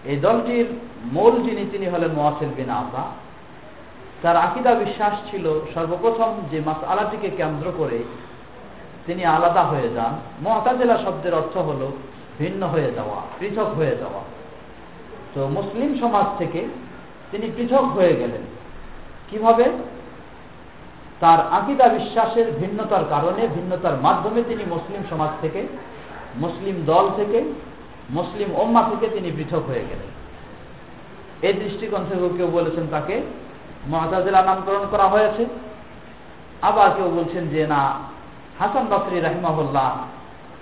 এই দলটির মূল যিনি, তিনি হলেন মোয়াসিল বিন আতা। তার আকিদা বিশ্বাস ছিল সর্বপ্রথম যে মাস আলাটিকে কেন্দ্র করে তিনি আলাদা হয়ে যান। মহাতাজেলা শব্দের অর্থ হল ভিন্ন হয়ে যাওয়া, পৃথক হয়ে যাওয়া। তো মুসলিম সমাজ থেকে তিনি পৃথক হয়ে গেলেন। কীভাবে? তার আকিদা বিশ্বাসের ভিন্নতার কারণে, ভিন্নতার মাধ্যমে তিনি মুসলিম সমাজ থেকে, মুসলিম দল থেকে, মুসলিম ওম্মা থেকে তিনি পৃথক হয়ে গেলেন। এই দৃষ্টিকোণ থেকে কেউ বলেছেন তাকে মহাতাজেলা নামকরণ করা হয়েছে। আবার কেউ বলছেন যে না হাসান বাকরি রাহিমাহুল্লাহ,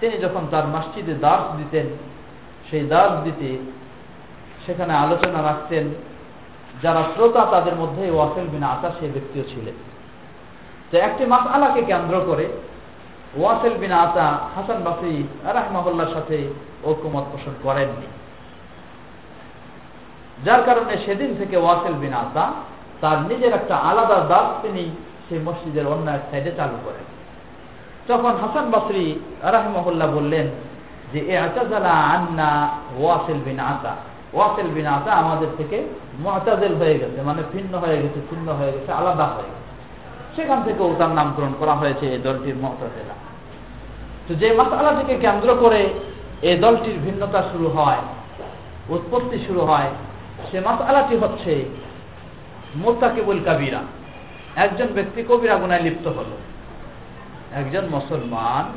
তিনি যখন তার মসজিদে দাস দিতেন, সেই দাস দিতে সেখানে আলোচনা রাখতেন, যারা শ্রোতা তাদের মধ্যে ওয়াসেল বিন আতা সেই ব্যক্তিও ছিলেন। তো একটি মাস আলাকে কেন্দ্র করে ওয়াসেল বিন আতা হাসান বাকরি রাহমাহুল্লার সাথে ঐক্যমত পোষণ করেননি। যার কারণে সেদিন থেকে ওয়াসেল বিন আতা তার নিজের একটা আলাদা দাস তিনি সেই মসজিদের অন্য এক সাইডে চালু করেন। তখন হাসান বাসরি রাহমহল্লা বললেন যে এ আচাজালা আন্না ওয়াসেল বিন আতা। ওয়াসেল বিন আতা আমাদের থেকে মহাতাজেল হয়ে গেছে মানে ভিন্ন হয়ে গেছে ছিন্ন হয়ে গেছে, আলাদা হয়ে গেছে। সেখান থেকেও তার নামকরণ করা হয়েছে এই দলটির মহাতাজেলা তো যে মাসালা থেকে কেন্দ্র করে এই দলটির ভিন্নতা শুরু হয়, উৎপত্তি শুরু হয়, সে মাসালাটি হচ্ছে মোত্তাকিবুল কাবিরা। একজন ব্যক্তি কবিরা গুনায় লিপ্ত হলো। একজন মুসলমান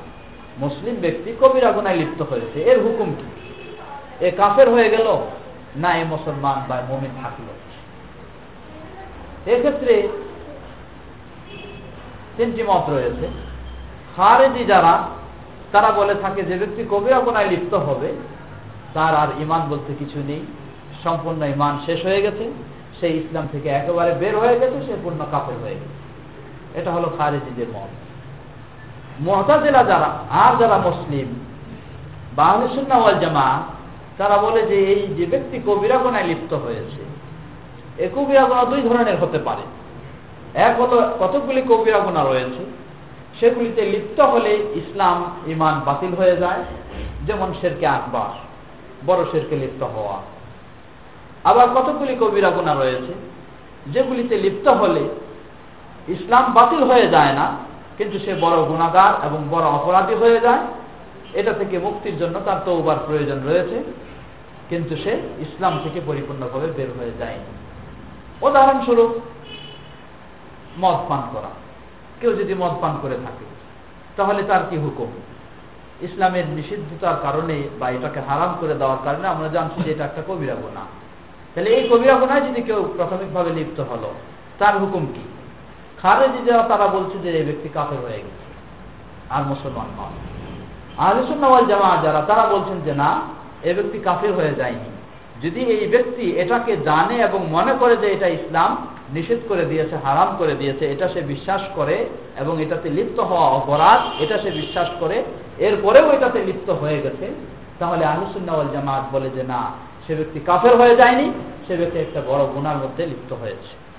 মুসলিম ব্যক্তি কবিরা গুনায় লিপ্ত হয়েছে, এর হুকুম কি? এ কাফের হয়ে গেল না এ মুসলমান বা মমিন থাকল? এক্ষেত্রে তিনটি মত রয়েছে। খারেজি যারা, তারা বলে থাকে যে ব্যক্তি কবিরা গুনায় লিপ্ত হবে, তার আর ইমান বলতে কিছু নেই। সম্পূর্ণ ইমান শেষ হয়ে গেছে, সেই ইসলাম থেকে একেবারে বের হয়ে গেছে, সে পূর্ণ কাফের হয়ে গেছে। এটা হলো খারেজিদের মত। মহতাজেলা যারা, আর যারা মুসলিম বা আহলুসুন্নাওয়াল জামা তারা বলে যে এই যে ব্যক্তি কবিরা গোনায় লিপ্ত হয়েছে, এ কবিরা গোনা দুই ধরনের হতে পারে। এক হলো কতকগুলি কবিরা গোনা রয়েছে, সেগুলিতে লিপ্ত হলে ইসলাম ইমান বাতিল হয়ে যায়, যেমন শেরকে আকবার, বড় শেরকে লিপ্ত হওয়া। আবার কতগুলি কবিরা গোনা রয়েছে, যেগুলিতে লিপ্ত হলে ইসলাম বাতিল হয়ে যায় না কিন্তু সে বড় গুণাগার এবং বড় অপরাধী হয়ে যায়। এটা থেকে মুক্তির জন্য তার তৌবার প্রয়োজন রয়েছে, কিন্তু সে ইসলাম থেকে পরিপূর্ণভাবে বের হয়ে যায়নি। উদাহরণস্বরূপ, মদ পান করা। কেউ যদি মদ পান করে থাকে, তাহলে তার কি হুকুম? ইসলামের নিষিদ্ধতার কারণে বা এটাকে হারাম করে দেওয়ার কারণে আমরা জানছি যে এটা একটা কবিরা গুণা তাহলে এই কবিরা গুণায় যদি কেউ প্রাথমিকভাবে লিপ্ত হলো, তার হুকুম কি? খারেজি যারা, তারা বলছে যে এই ব্যক্তি কাফের হয়ে গেছে। আর মুসলমান নয়। আহলুসুন্নাওয়াল জামা যারা, তারা বলছেন যে না এ ব্যক্তি কাফের হয়ে যায়নি। যদি এই ব্যক্তি এটাকে জানে এবং মনে করে যে এটা ইসলাম, নিষেধ করে দিয়েছে, হারাম করে দিয়েছে, এটা সে বিশ্বাস করে এবং এটাতে লিপ্ত হওয়া অপরাধ, এটা সে বিশ্বাস করে, এরপরেও এটাতে লিপ্ত হয়ে গেছে, তাহলে আহলুসুন্নাওয়াল জামাত বলে যে না, সে ব্যক্তি কাফের হয়ে যায়নি, সে ব্যক্তি একটা বড় গুণার মধ্যে লিপ্ত হয়েছে।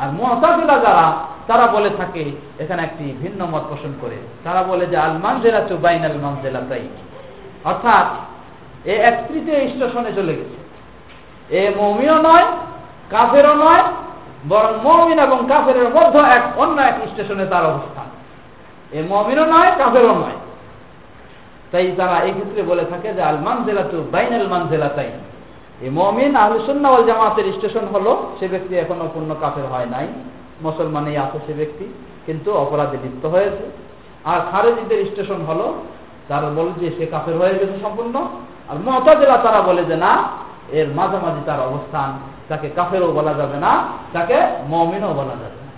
আর মহাতাজিলা যারা, তারা বলে থাকে, এখানে একটি ভিন্ন মত পোষণ করে। তারা বলে যে, আল মানজেলা চুবাইন আল মানজেলা তাই অর্থাৎ, এ এক তৃতীয় স্টেশনে চলে গেছে। এ মমিও নয়, কাফেরও নয়, বরং মমিন এবং কাফের মধ্যে এক অন্য এক স্টেশনে তার অবস্থান। এ মমিনও নয়, কাফেরও নয়। তাই তারা এই ক্ষেত্রে বলে থাকে যে, আল মানজেলা তু বাইন আল মানজেলা তাই এই মমিন আহলুসুন্নাওয়াল জামাতের স্টেশন হলো সে ব্যক্তি এখনও পূর্ণ কাফের হয় নাই, মুসলমানেই আছে সে ব্যক্তি, কিন্তু অপরাধে লিপ্ত হয়েছে। আর খারেজিদের স্টেশন হলো তারা বলে যে সে কাফের হয়ে গেছে সম্পূর্ণ, আর মতাজেলা তারা বলে যে না, এর মাঝামাঝি তার অবস্থান তাকে কাফেরও বলা যাবে না তাকে মমিনও বলা যাবে না।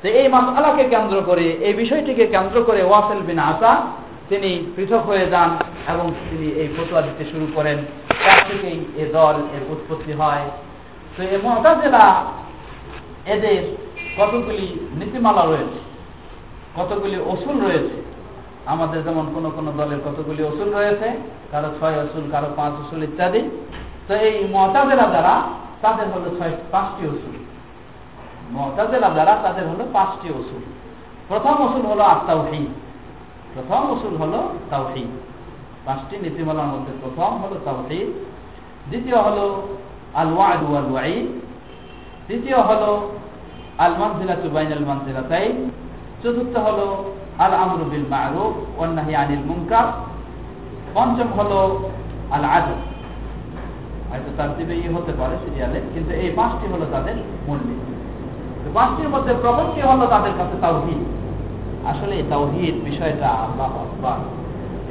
তো এই মাসালাকে কেন্দ্র করে, এই বিষয়টিকে কেন্দ্র করে ওয়াসেল বিন আসা তিনি পৃথক হয়ে যান এবং তিনি এই ফটোয়া দিতে শুরু করেন। তার থেকেই এ দল এর উৎপত্তি হয়। তো এই মতাজেলা এদের কতগুলি নীতিমালা রয়েছে? কতগুলি অসুল রয়েছে? আমাদের যেমন কোন কোন দলের কতগুলি অসুল রয়েছে, কারও ছয় অসুল কারও পাঁচ অসুল ইত্যাদি। তো এই মতাজেলা দ্বারা তাদের হলো ছয়, পাঁচটি অসুল মতাজেলা দ্বারা তাদের হলো পাঁচটি অসুল প্রথম অসুল হলো আত্মাউহি প্রথম উসুল হলো তাওহি পাঁচটি নীতিমালার মধ্যে প্রথম হলো তাওহি দ্বিতীয় হলো আল ওয়াদ ওয়াল ওয়াইদ তৃতীয় হলো আল মানজিলাতু বাইনাল মানজিলাতাইন, চতুর্থ হলো আল আমরু বিল মা'রুফ ওয়ান নাহি আনিল মুনকার, পঞ্চম হলো আল আদল হয়তো তার দিবে ইয়ে হতে পারে সিরিয়ালে, কিন্তু এই পাঁচটি হলো তাদের মূলনীতি পাঁচটির মধ্যে প্রথমটি হলো তাদের কাছে তাওহিদ? আসলে তাওহিদ বিষয়টা আল্লাহ আকবার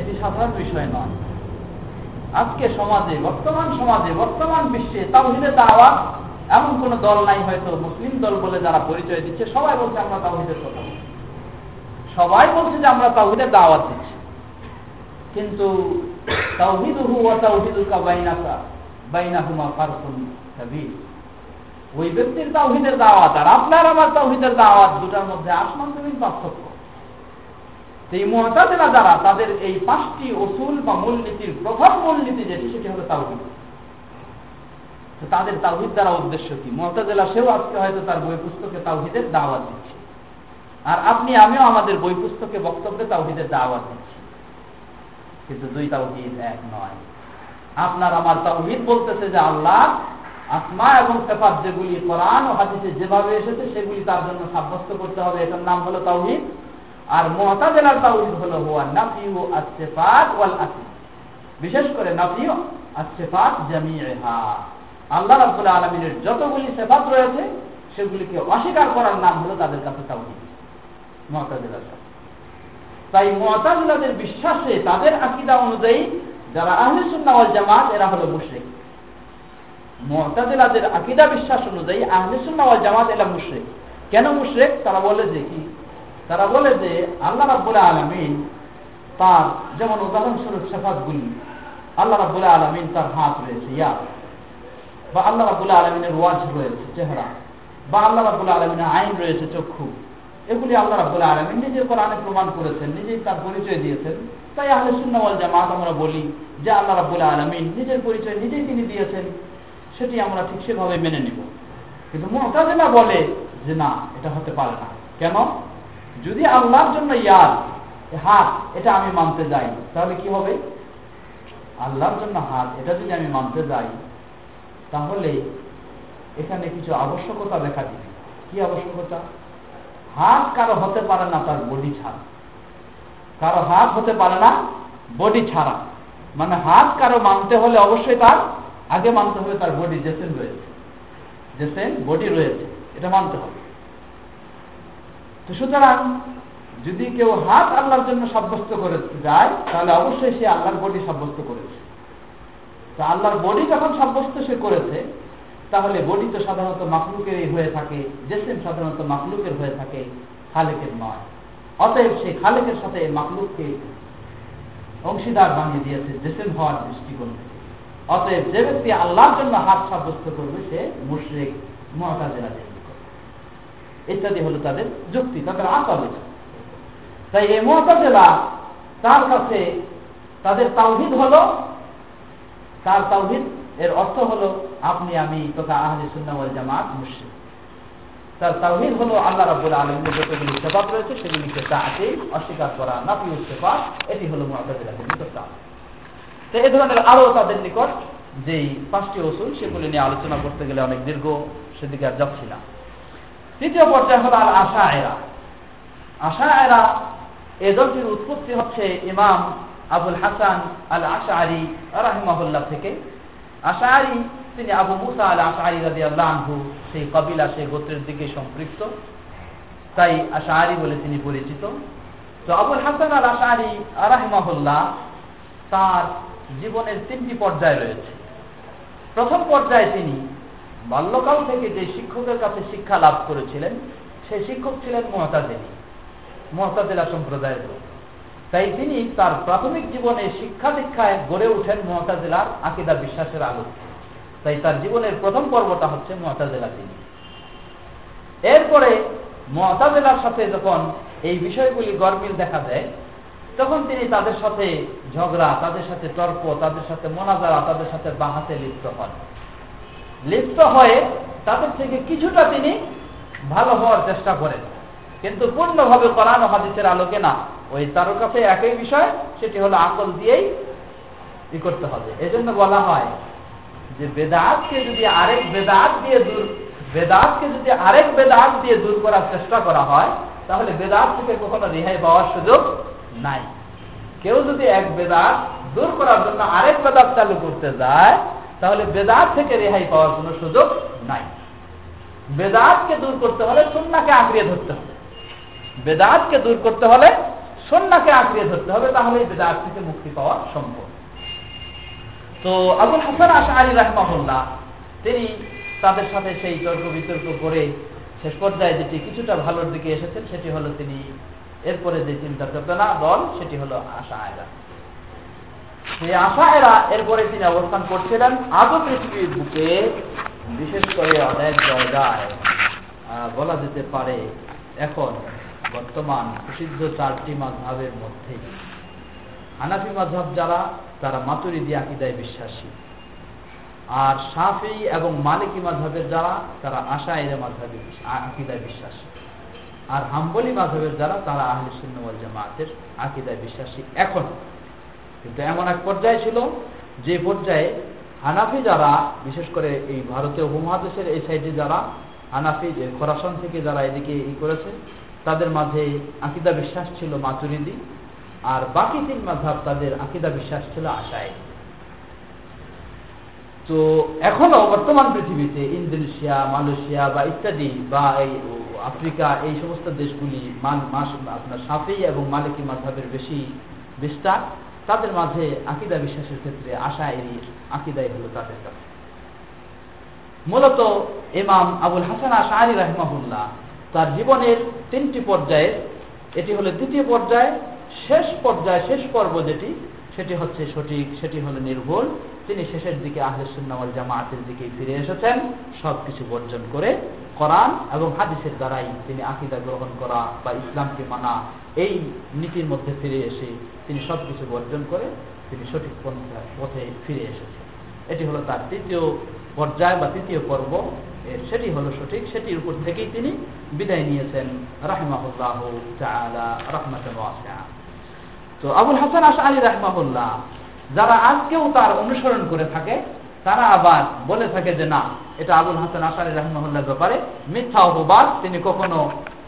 এটি সাধারণ বিষয় নয়। আজকে সমাজে, বর্তমান সমাজে, বর্তমান বিশ্বে তাওহিদের দাওয়াত এমন কোন দল নাই, হয়তো মুসলিম দল বলে যারা পরিচয় দিচ্ছে, সবাই বলছে আমরা তাওহিদের কথা। সবাই বলছে যে আমরা তাওহিদের দাওয়াত দিচ্ছি। কিন্তু তাওহিদুহু ওয়া তাওহিদুকা বাইনাকা বাইনাহুমা ফারকুন ওই ব্যক্তির তাওহিদের দাওয়াত আর আপনার আমার তাওহিদের দাওয়াত, দুটার মধ্যে আসমান জমিন পার্থক্য। এই মহাতাজেরা যারা তাদের এই পাঁচটি অসুল বা মূলনীতির প্রথম মূলনীতি যেটি, সেটি হলো তাওহিদ। তাদের তাওহিদ দ্বারা উদ্দেশ্য কি? মহাতাজেলা সেও আজকে হয়তো তার বই পুস্তকে তাওহিদের দাওয়াত দিচ্ছে। আর আপনি, আমিও আমাদের বই পুস্তকে বক্তব্যে তাওহিদের দাওয়াত দিচ্ছি। কিন্তু দুই তাওহিদ এক নয়। আপনার আমার তাওহিদ বলতেছে যে আল্লাহ আসমা এবং সেফাত যেগুলি কোরআন ও হাদিসে যেভাবে এসেছে, সেগুলি তার জন্য সাব্যস্ত করতে হবে। এটার নাম হলো তাওহিদ। আর মুতাজিলার তাওহিদ হলো হুয়া নাফিউ আস-সিফাত ওয়াল আসম বিশেষ করে নাফিউ আস-সিফাত জামিআহা আল্লাহ রাব্বুল আলামিনের যতগুলি সিফাত রয়েছে, সেগুলিকে অস্বীকার করার নাম হলো তাদের কাছে তাওহিদ। মুতাজিলার তাই মুতাজিলাদের বিশ্বাসে তাদের আকীদা অনুযায়ী যারা আহলে সুন্নাহ ওয়াল জামাত, এরা হলো মুশরিক। মুতাজিলাদের আকীদা বিশ্বাস অনুযায়ী আহলে সুন্নাহ ওয়াল জামাত, এরা মুশরিক। কেন মুশরিক? তারা বলে যে কি? তারা বলে যে, আল্লাহ রাব্বুল আলমিন তার যেমন উদাহরণস্বরূপ সেফাতগুলি আল্লাহ রাব্বুল আলমিন তার হাত রয়েছে, ইয়া বা আল্লাহ রাব্বুল আলমিনের ওয়াজ রয়েছে, চেহারা। বা আল্লাহ রাব্বুল আলমিনের আইন রয়েছে, চক্ষু। এগুলি আল্লাহ রাব্বুল আলমিন নিজের কোরআনে প্রমাণ করেছেন, নিজেই তার পরিচয় দিয়েছেন। তাই আহলে সুন্নাওয়াল জামাত আমরা বলি যে, আল্লাহ রাব্বুল আলমিন নিজের পরিচয় নিজেই তিনি দিয়েছেন, সেটি আমরা ঠিক সেভাবে মেনে নিব। কিন্তু মোতাজেলা বলে যে, না, এটা হতে পারে না। কেন? যদি আল্লাহর জন্য ইয়াদ হাত, এটা আমি মানতে যাই, তাহলে কি হবে? আল্লাহর জন্য হাত, এটা যদি আমি মানতে যাই, তাহলে এখানে কিছু আবশ্যকতা দেখা দিবে। কি আবশ্যকতা? হাত কারও হতে পারে না তার বডি ছাড়া। কারও হাত হতে পারে না বডি ছাড়া। মানে হাত কারও মানতে হলে অবশ্যই তার, আগে মানতে হবে তার বডি জেসেন রয়েছে। জেসেন বডি রয়েছে, এটা মানতে হবে। তো সুতরাং যদি কেউ হাত আল্লাহর জন্য সাব্যস্ত করে যায়, তাহলে অবশ্যই সে আল্লাহর বডি সাব্যস্ত করেছে। তো আল্লাহর বডি যখন সাব্যস্ত সে করেছে, তাহলে বডি তো সাধারণত মাকলুকেরই হয়ে থাকে, জেসেম সাধারণত মাকলুকের হয়ে থাকে, খালেকের নয়। অতএব সে খালেকের সাথে মাকলুককে অংশীদার বানিয়ে দিয়েছে, জেসেম হওয়ার দৃষ্টিকোণ অতএব যে ব্যক্তি আল্লাহর জন্য হাত সাব্যস্ত করবে, সে মুশ্রেক মহাতাজেরা ইত্যাদি হলো তাদের যুক্তি, তাদের আসল তাই এই মহাতাজেলা তার কাছে তাদের তাওহিদ হলো, তার তাওহিদ এর অর্থ হলো, আপনি, আমি তথা আহলে সুন্নাওয়াল জামাত মুশরিক। তার তাওহিদ হলো আল্লাহ রাব্বুল আলামিনের যতগুলি সেফাত রয়েছে সেগুলিকে তাকে অস্বীকার করা নাফি সেফাত, এটি হলো মুআতাজিলাদের নিকট তো এই ধরনের আরও তাদের নিকট যেই পাঁচটি ওসুল সেগুলি নিয়ে আলোচনা করতে গেলে অনেক দীর্ঘ, সেদিকে আর যাচ্ছি না। তৃতীয় পর্যায়ে হল আল আশা এরা আশা এরা এ দলটির উৎপত্তি হচ্ছে ইমাম আবুল হাসান আল আশা আলী রাহিমাহুল্লাহ থেকে। আশারি তিনি আবু মুসা আল আশারি রাজি আল্লাহ সেই কবিলা, সেই গোত্রের দিকে সম্পৃক্ত। তাই আশারি বলে তিনি পরিচিত। তো আবুল হাসান আল আশারি আরাহমাহুল্লাহ তার জীবনের তিনটি পর্যায় রয়েছে। প্রথম পর্যায়ে তিনি বাল্যকাল থেকে যে শিক্ষকের কাছে শিক্ষা লাভ করেছিলেন, সেই শিক্ষক ছিলেন মহতাজেনী মহতাজেলা সম্প্রদায়ের লোক। তাই তিনি তার প্রাথমিক জীবনে শিক্ষা দীক্ষায় গড়ে ওঠেন মহতাজেলার আকিদা বিশ্বাসের আলো তাই তার জীবনের প্রথম পর্বটা হচ্ছে মহতাজেলা তিনি। এরপরে মহতাজেলার সাথে যখন এই বিষয়গুলি গরমিল দেখা দেয়, তখন তিনি তাদের সাথে ঝগড়া, তাদের সাথে তর্ক, তাদের সাথে মোনাজারা, তাদের সাথে বাহাতে লিপ্ত হন। লিপ্ত হয়ে তাদের থেকে কিছুটা তিনি ভালো হওয়ার চেষ্টা করেন। কিন্তু পূর্ণভাবে কোরআন হাদিসের আলোকে না। ওই তার কাছে একই বিষয়, সেটি হলো আকল দিয়েই ই করতে হবে। এজন্য বলা হয় যে বেদাতকে যদি আরেক বেদাত দিয়ে দূর, বেদাতকে যদি আরেক বেদাত দিয়ে দূর করার চেষ্টা করা হয়, তাহলে বেদাত থেকে কখনো রেহাই পাওয়ার সুযোগ নাই। কেউ যদি এক বেদাত দূর করার জন্য আরেক বেদাত চালু করতে যায় তাহলে বেদাত থেকে রেহাই পাওয়ার কোনো সুযোগ নাই। বেদাতকে দূর করতে হলে সন্নাকে আঁকড়িয়ে ধরতে হবে। বেদাতকে দূর করতে হলে সন্নাকে আঁকড়িয়ে ধরতে হবে তাহলে বেদাত থেকে মুক্তি পাওয়া সম্ভব। তো আবুল হাসান আশারি রাহমাহুল্লাহ, তিনি তাদের সাথে সেই তর্ক বিতর্ক করে শেষ পর্যায়ে যেটি কিছুটা ভালোর দিকে এসেছেন, সেটি হলো তিনি এরপরে যে চিন্তা চেতনা দল, সেটি হলো আশা আয়রা সেই আশা এরা এরপরে তিনি অবস্থান করছিলেন আজও পৃথিবীর বুকে, বিশেষ করে অনেক জায়গায়। বলা যেতে পারে এখন বর্তমান প্রসিদ্ধ চারটি মাঝহের মধ্যে। হানাফি মাঝহব যারা, তারা মাতুরিদি আকিদায় বিশ্বাসী। আর সাফি এবং মালিকি মাঝহের যারা, তারা আশা এর মাঝহে আকিদায় বিশ্বাসী। আর হাম্বলি মাধবের যারা, তারা আহলে সুন্নওয়াল জামাতের আকিদায় বিশ্বাসী। এখন কিন্তু এমন এক পর্যায়ে ছিল যে পর্যায়ে হানাফি যারা, বিশেষ করে এই ভারতীয় উপমহাদেশের এই সাইডে যারা, হানাফি খরাসন থেকে যারা এদিকে ই করেছে, তাদের মাঝে আকিদা বিশ্বাস ছিল মাতুরিদি, আর বাকি তিন মাধাব তাদের আকিদা বিশ্বাস ছিল আশায় তো এখনও বর্তমান পৃথিবীতে ইন্দোনেশিয়া, মালয়েশিয়া বা ইত্যাদি বা এই আফ্রিকা, এই সমস্ত দেশগুলি মান, মাস, আপনার সাফি এবং মালিকি মাধাবের বেশি বিস্তার। তাদের মাঝে আকিদা বিশ্বাসের ক্ষেত্রে আশা এরির আকিদাই হলো তাদের কাছে। মূলত ইমাম আবুল হাসান আশারি রাহমাহুল্লাহ তার জীবনের তিনটি পর্যায়ে, এটি হলো দ্বিতীয় পর্যায়ে, শেষ পর্যায়ে, শেষ পর্ব যেটি, সেটি হচ্ছে সঠিক, সেটি হলো নির্ভুল। তিনি শেষের দিকে আহলেসুন্নাওয়াল জামাতের দিকে ফিরে এসেছেন সব কিছু বর্জন করে কোরআন এবং হাদিসের দ্বারাই তিনি আকিদা গ্রহণ করা বা ইসলামকে মানা এই নীতির মধ্যে ফিরে এসে তিনি সব কিছু বর্জন করে তিনি সঠিক পন্থা পথে ফিরে এসেছেন। এটি হলো তার তৃতীয় পর্যায় বা তৃতীয় পর্ব। সেটি হলো সঠিক, সেটির উপর থেকেই তিনি বিদায় নিয়েছেন। রাহিমাহুল্লাহ রহমাত তো আবুল হাসান আশ আলী রাহমাহুল্লাহ, যারা আজকেও তার অনুসরণ করে থাকে, তারা আবার বলে থাকে যে, না, এটা আবুল হাসান আসারি রহমুল্লার ব্যাপারে মিথ্যা অপবাদ তিনি কখনো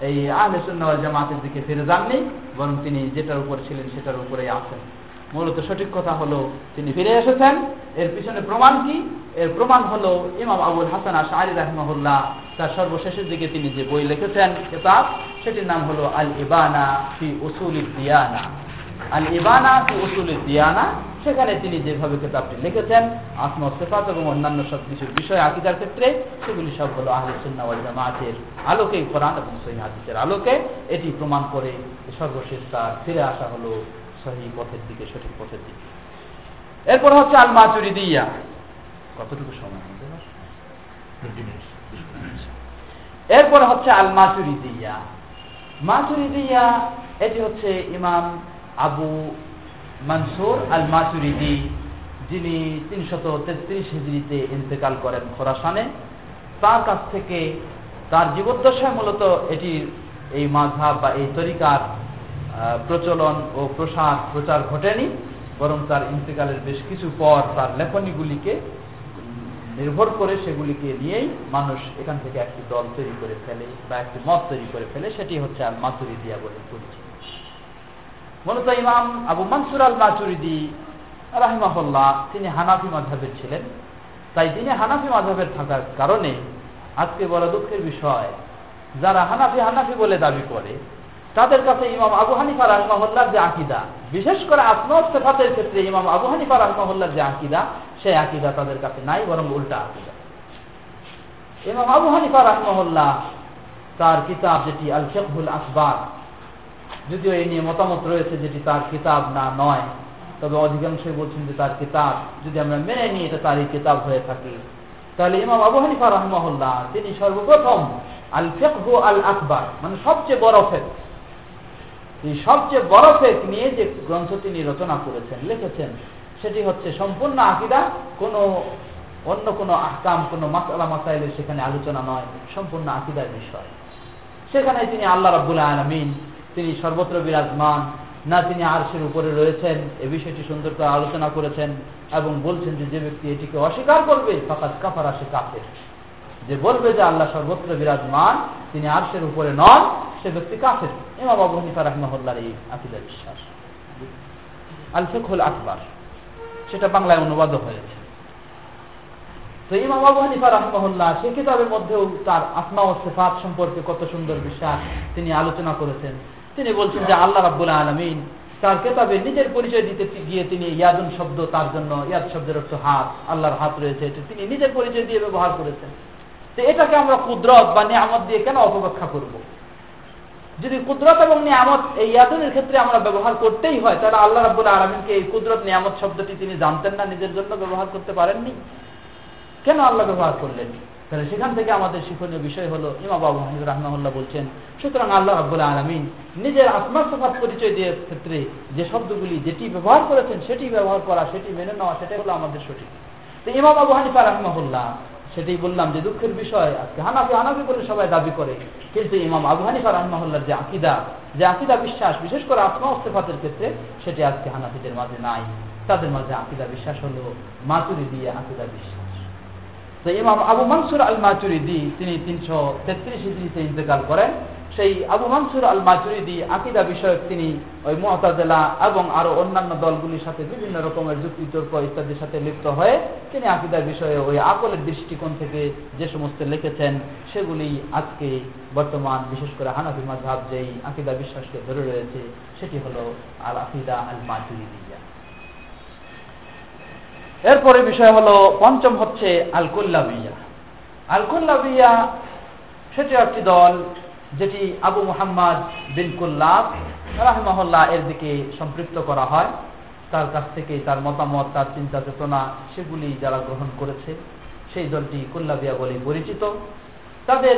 এই আহলে সুন্নাওয়াল জামাতের দিকে ফিরে যাননি, বরং তিনি যেটার উপর ছিলেন সেটার উপরেই আছেন। মূলত সঠিক কথা হলো তিনি ফিরে এসেছেন। এর পিছনে প্রমাণ কি? এর প্রমাণ হলো ইমাম আবুল হাসান আশারি রহমহুল্লাহ, তার সর্বশেষের দিকে তিনি যে বই লিখেছেন, কিতাব, সেটির নাম হলো আল ইবানা ফি উসুল দিয়ানা। আল ইবানা উসুল দিয়ানা সেখানে তিনি যেভাবে কিতাবটি লিখেছেন আত্ম সেফাত এবং অন্যান্য সব কিছু বিষয় আকিদার ক্ষেত্রে সেগুলি সব হলো আহলে সুন্নাওয়াল জামাতের আলোকে কোরআন এবং সহি হাদিসের আলোকে। এটি প্রমাণ করে সর্বশেষ তার ফিরে আসা হলো সহি পথের দিকে সঠিক পথের দিকে। এরপর হচ্ছে আল মাচুরি দিয়া কতটুকু সময় এরপর হচ্ছে আল মাচুরি দিয়া মাচুরিদিয়া এটি হচ্ছে ইমাম আবু মানসুর আল মাসুরিদি যিনি তিনশত তেত্রিশ হিজড়িতে ইন্তেকাল করেন খোরাসানে, তার কাছ থেকে তার জীবদ্দশায় মূলত এটির এই মাঝাব বা এই তরিকার প্রচলন ও প্রসার, প্রচার ঘটেনি, বরং তার ইন্তেকালের বেশ কিছু পর তার লেখনীগুলিকে নির্ভর করে সেগুলিকে নিয়েই মানুষ এখান থেকে একটি দল তৈরি করে ফেলে বা একটি মত তৈরি করে ফেলে, সেটি হচ্ছে আল মাতুরিদিয়া বলে পরিচিত। মূলত ইমাম আবু মনসুর আল মাচুরিদি রাহিমাহুল্লাহ, তিনি হানাফি মাঝাবের ছিলেন। তাই তিনি হানাফি মাঝহের থাকার কারণে আজকে বড় দুঃখের বিষয়, যারা হানাফি হানাফি বলে দাবি করে, তাদের কাছে ইমাম আবু হানিফা রাহমাহুল্লার যে আকিদা, বিশেষ করে আত্মসেফাতের ক্ষেত্রে ইমাম আবু হানিফা রাহমাহুল্লার যে আকিদা, সেই আকিদা তাদের কাছে নাই, বরং উল্টা আকিদা। ইমাম আবু হানিফা রাহমাহুল্লাহ, তার কিতাব যেটি আল শেখুল আকবর যদিও এই নিয়ে মতামত রয়েছে যেটি তার কিতাব না নয়, তবে অধিকাংশই বলছেন যে তার কিতাব, যদি আমরা মেনে নিই, এটা তারই কিতাব হয়ে থাকে। তাহলে ইমাম আবু হানিফা রহমহল্লা তিনি সর্বপ্রথম আল ফেকহু আল আকবর মানে সবচেয়ে বড় ফেক, এই সবচেয়ে বড় ফেক নিয়ে যে গ্রন্থ তিনি রচনা করেছেন, লিখেছেন, সেটি হচ্ছে সম্পূর্ণ আকিদা, কোনো অন্য কোনো আহকাম, কোনো মাসালা মাসাইলের সেখানে আলোচনা নয়, সম্পূর্ণ আকিদার বিষয়। সেখানে তিনি আল্লাহ রাবুল আলমিন তিনি সর্বত্র বিরাজমান, না তিনি আরশের উপরে রয়েছেন, এ বিষয়টি সুন্দর করে আলোচনা করেছেন এবং বলছেন যে যে ব্যক্তি এটিকে অস্বীকার করবে ফাঁকাত কাফার আসে কাফের। যে বলবে যে আল্লাহ সর্বত্র বিরাজমান, তিনি আরশের উপরে নন, সে ব্যক্তি কাফের। ইমাম আবু হানিফা রহমহল্লার এই আকিদা বিশ্বাস। আল ফেকুল আকবর, সেটা বাংলায় অনুবাদ হয়েছে। তো ইমাম আবু হানিফা রহমহল্লা সে কিতাবের মধ্যেও তার আত্মা ও সেফাত সম্পর্কে কত সুন্দর বিশ্বাস তিনি আলোচনা করেছেন। তিনি বলছেন যে আল্লাহ রাবুল আলমিন তার কেতাবে নিজের পরিচয় দিতে গিয়ে তিনি ইয়াদুন শব্দ তার জন্য ইয়াদ শব্দের অর্থ হাত, আল্লাহর হাত রয়েছে, এটা তিনি নিজের পরিচয় দিয়ে ব্যবহার করেছেন। তো এটাকে আমরা কুদরত বা নিয়ামত দিয়ে কেন অপব্যাখ্যা করব। যদি কুদরত এবং নিয়ামত এই ইয়াদুনের ক্ষেত্রে আমরা ব্যবহার করতেই হয়, তাহলে আল্লাহ রাবুল আলমিনকে এই কুদরত নিয়ামত শব্দটি তিনি জানতেন না, নিজের জন্য ব্যবহার করতে পারেননি? কেন আল্লাহ ব্যবহার করলেন? তাহলে সেখান থেকে আমাদের শিক্ষণীয় বিষয় হলো ইমা বাবু মাহিদ রাহমাহুল্লাহ বলছেন, সুতরাং আল্লাহ আব্বুল আলমিন নিজের আত্মার সফাত পরিচয় দেওয়ার ক্ষেত্রে যে শব্দগুলি যেটি ব্যবহার করেছেন সেটি ব্যবহার করা, সেটি মেনে নেওয়া, সেটাই হলো আমাদের সঠিক। তো ইমাম আবু হানিফা রাহমাহুল্লাহ, সেটাই বললাম যে দুঃখের বিষয়, আজকে হানাফি হানাফি বলে সবাই দাবি করে, কিন্তু ইমাম আবু হানিফা রাহমাহুল্লার যে আকিদা যে আকিদা বিশ্বাস, বিশেষ করে আত্মা অস্তেফাতের ক্ষেত্রে, সেটি আজকে হানাফিদের মাঝে নাই। তাদের মাঝে আকিদা বিশ্বাস হলো মাতুরি দিয়ে আকিদা বিশ্বাস। তো ইমাম আবু মানসুর আল মাচুরিদি তিনি তিনশো তেত্রিশ হিজড়িতে ইন্তেকাল করেন, সেই আবু মানসুর আল মাচুরিদি আকিদা বিষয়ক তিনি ওই মহতাজেলা এবং আরও অন্যান্য দলগুলির সাথে বিভিন্ন রকমের যুক্তি তর্ক ইত্যাদির সাথে লিপ্ত হয়ে তিনি আকিদা বিষয়ে ওই আকলের দৃষ্টিকোণ থেকে যে সমস্ত লিখেছেন, সেগুলি আজকে বর্তমান বিশেষ করে হানাফি মাঝহাব যেই আকিদা বিশ্বাসকে ধরে রয়েছে, সেটি হলো আল আকিদা আল মাচুরিদিয়া এরপরে বিষয় হলো, পঞ্চম হচ্ছে আলকুল্লাবিয়া। আলকুল্লাবিয়া সেটি একটি দল যেটি আবু মুহাম্মদ বিন রাহমহল্লা এর দিকে সম্পৃক্ত করা হয়। তার কাছ থেকে তার মতামত, তার চিন্তা চেতনা, সেগুলি যারা গ্রহণ করেছে, সেই দলটি কুল্লাবিয়া বলে পরিচিত। তাদের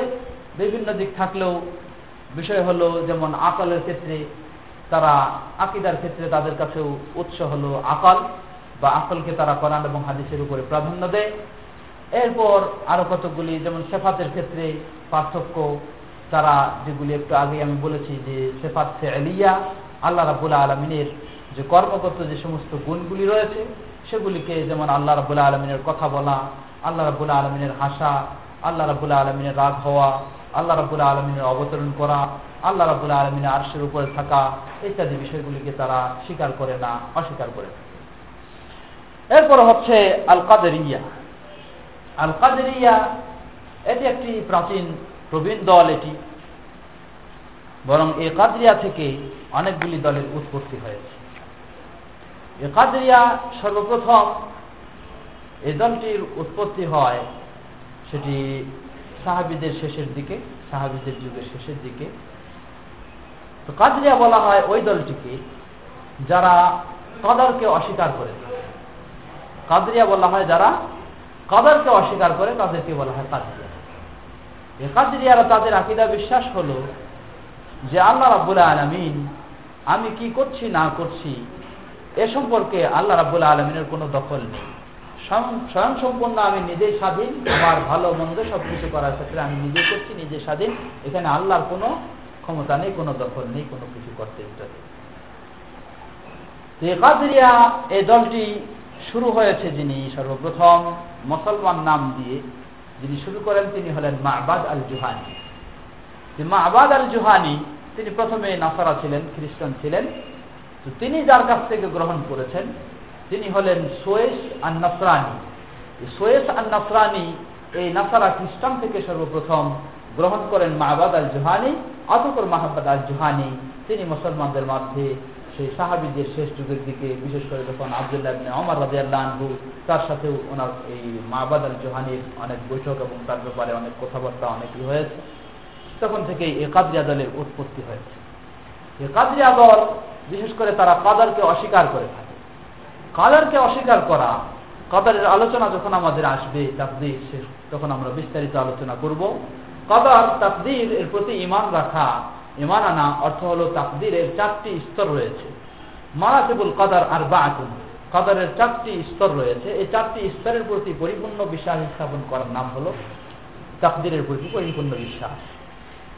বিভিন্ন দিক থাকলেও বিষয় হলো, যেমন আকালের ক্ষেত্রে তারা আকিদার ক্ষেত্রে তাদের কাছেও উৎস হলো আকাল। বা আকলকে তারা কোরআন এবং হাদিসের উপরে প্রাধান্য দেয়। এরপর আরও কতগুলি যেমন সেফাতের ক্ষেত্রে পার্থক্য, তারা যেগুলি একটু আগে আমি বলেছি যে সেফাত ফেলিয়া, আল্লাহ রাবুল্লাহ আলমিনের যে কর্মগত যে সমস্ত গুণগুলি রয়েছে, সেগুলিকে যেমন আল্লাহ রাবুল্লাহ আলমিনের কথা বলা, আল্লাহ রাবুল্লাহ আলমিনের হাসা, আল্লাহ রাবুল্লাহ আলমিনের রাগ হওয়া, আল্লাহ রাবুল্লাহ আলমিনের অবতরণ করা, আল্লাহ রাবুল্লাহ আলমিনের আর্শের উপরে থাকা, ইত্যাদি বিষয়গুলিকে তারা স্বীকার করে না, অস্বীকার করে এরপর হচ্ছে আল কাদেরিয়া আল কাদেরিয়া এটি একটি প্রাচীন প্রবীণ দল এটি। বরং এ কাদরিয়া থেকে অনেকগুলি দলের উৎপত্তি হয়েছে। এ কাদরিয়া সর্বপ্রথম এই দলটির উৎপত্তি হয় সেটি সাহাবিদের শেষের দিকে, সাহাবিদের যুগের শেষের দিকে। তো কাদরিয়া বলা হয় ওই দলটিকে যারা কদরকে অস্বীকার করে কাদরিয়া বলা হয় যারা কদরকে অস্বীকার করে, তাদেরকে বলা হয় কাদরিয়া। এ কাদরিয়ারা তাদের আকিদা বিশ্বাস হলো যে আল্লাহ রাবুল আলমিন, আমি কি করছি, না করছি, এ সম্পর্কে আল্লাহ রাবুল আলমিনের কোনো দখল নেই। স্বয়ং সম্পূর্ণ আমি নিজেই স্বাধীন, আমার ভালো মন্দ সবকিছু করার ক্ষেত্রে আমি নিজে করছি নিজে স্বাধীন। এখানে আল্লাহর কোনো ক্ষমতা নেই, কোনো দখল নেই, কোনো কিছু করতে ইত্যাদি এই দলটি শুরু হয়েছে যিনি সর্বপ্রথম মুসলমান নাম দিয়ে যিনি শুরু করেন তিনি হলেন মাহবাদ আল জুহানি মাহবাদ আল জুহানি তিনি প্রথমে নাসারা ছিলেন, খ্রিস্টান ছিলেন। তো তিনি যার কাছ থেকে গ্রহণ করেছেন, তিনি হলেন সোয়েস আর নসরানি সোয়েস আর নাসরানি এই নাসারা খ্রিস্টান থেকে সর্বপ্রথম গ্রহণ করেন মাহবাদ আল জুহানি অতপর মাহবাদ আল জুহানি তিনি মুসলমানদের মধ্যে সেই সাহাবিদের শেষ যুগের দিকে, বিশেষ করে যখন আবদুল্লাহ অমর রাজিয়াল্লাহ আনহু তার সাথেও ওনার এই মাহবাদ আল জোহানির অনেক বৈঠক এবং তার ব্যাপারে অনেক কথাবার্তা অনেকই হয়েছে, তখন থেকেই এ কাদরিয়া দলের উৎপত্তি হয়েছে। এ কাদরিয়া দল বিশেষ করে তারা কাদারকে অস্বীকার করে থাকে। কাদারকে অস্বীকার করা, কাদারের আলোচনা যখন আমাদের আসবে, তাকদির তখন আমরা বিস্তারিত আলোচনা করব। কাদার, তাকদির এর প্রতি ইমান রাখা ইমান আনা অর্থ হলো তাকদিরের চারটি স্তর রয়েছে। মারাতিবুল কাদার আর বা কাদারের চারটি স্তর রয়েছে। এই চারটি স্তরের প্রতি পরিপূর্ণ বিশ্বাস স্থাপন করার নাম হলো তাকদিরের প্রতি পরিপূর্ণ বিশ্বাস।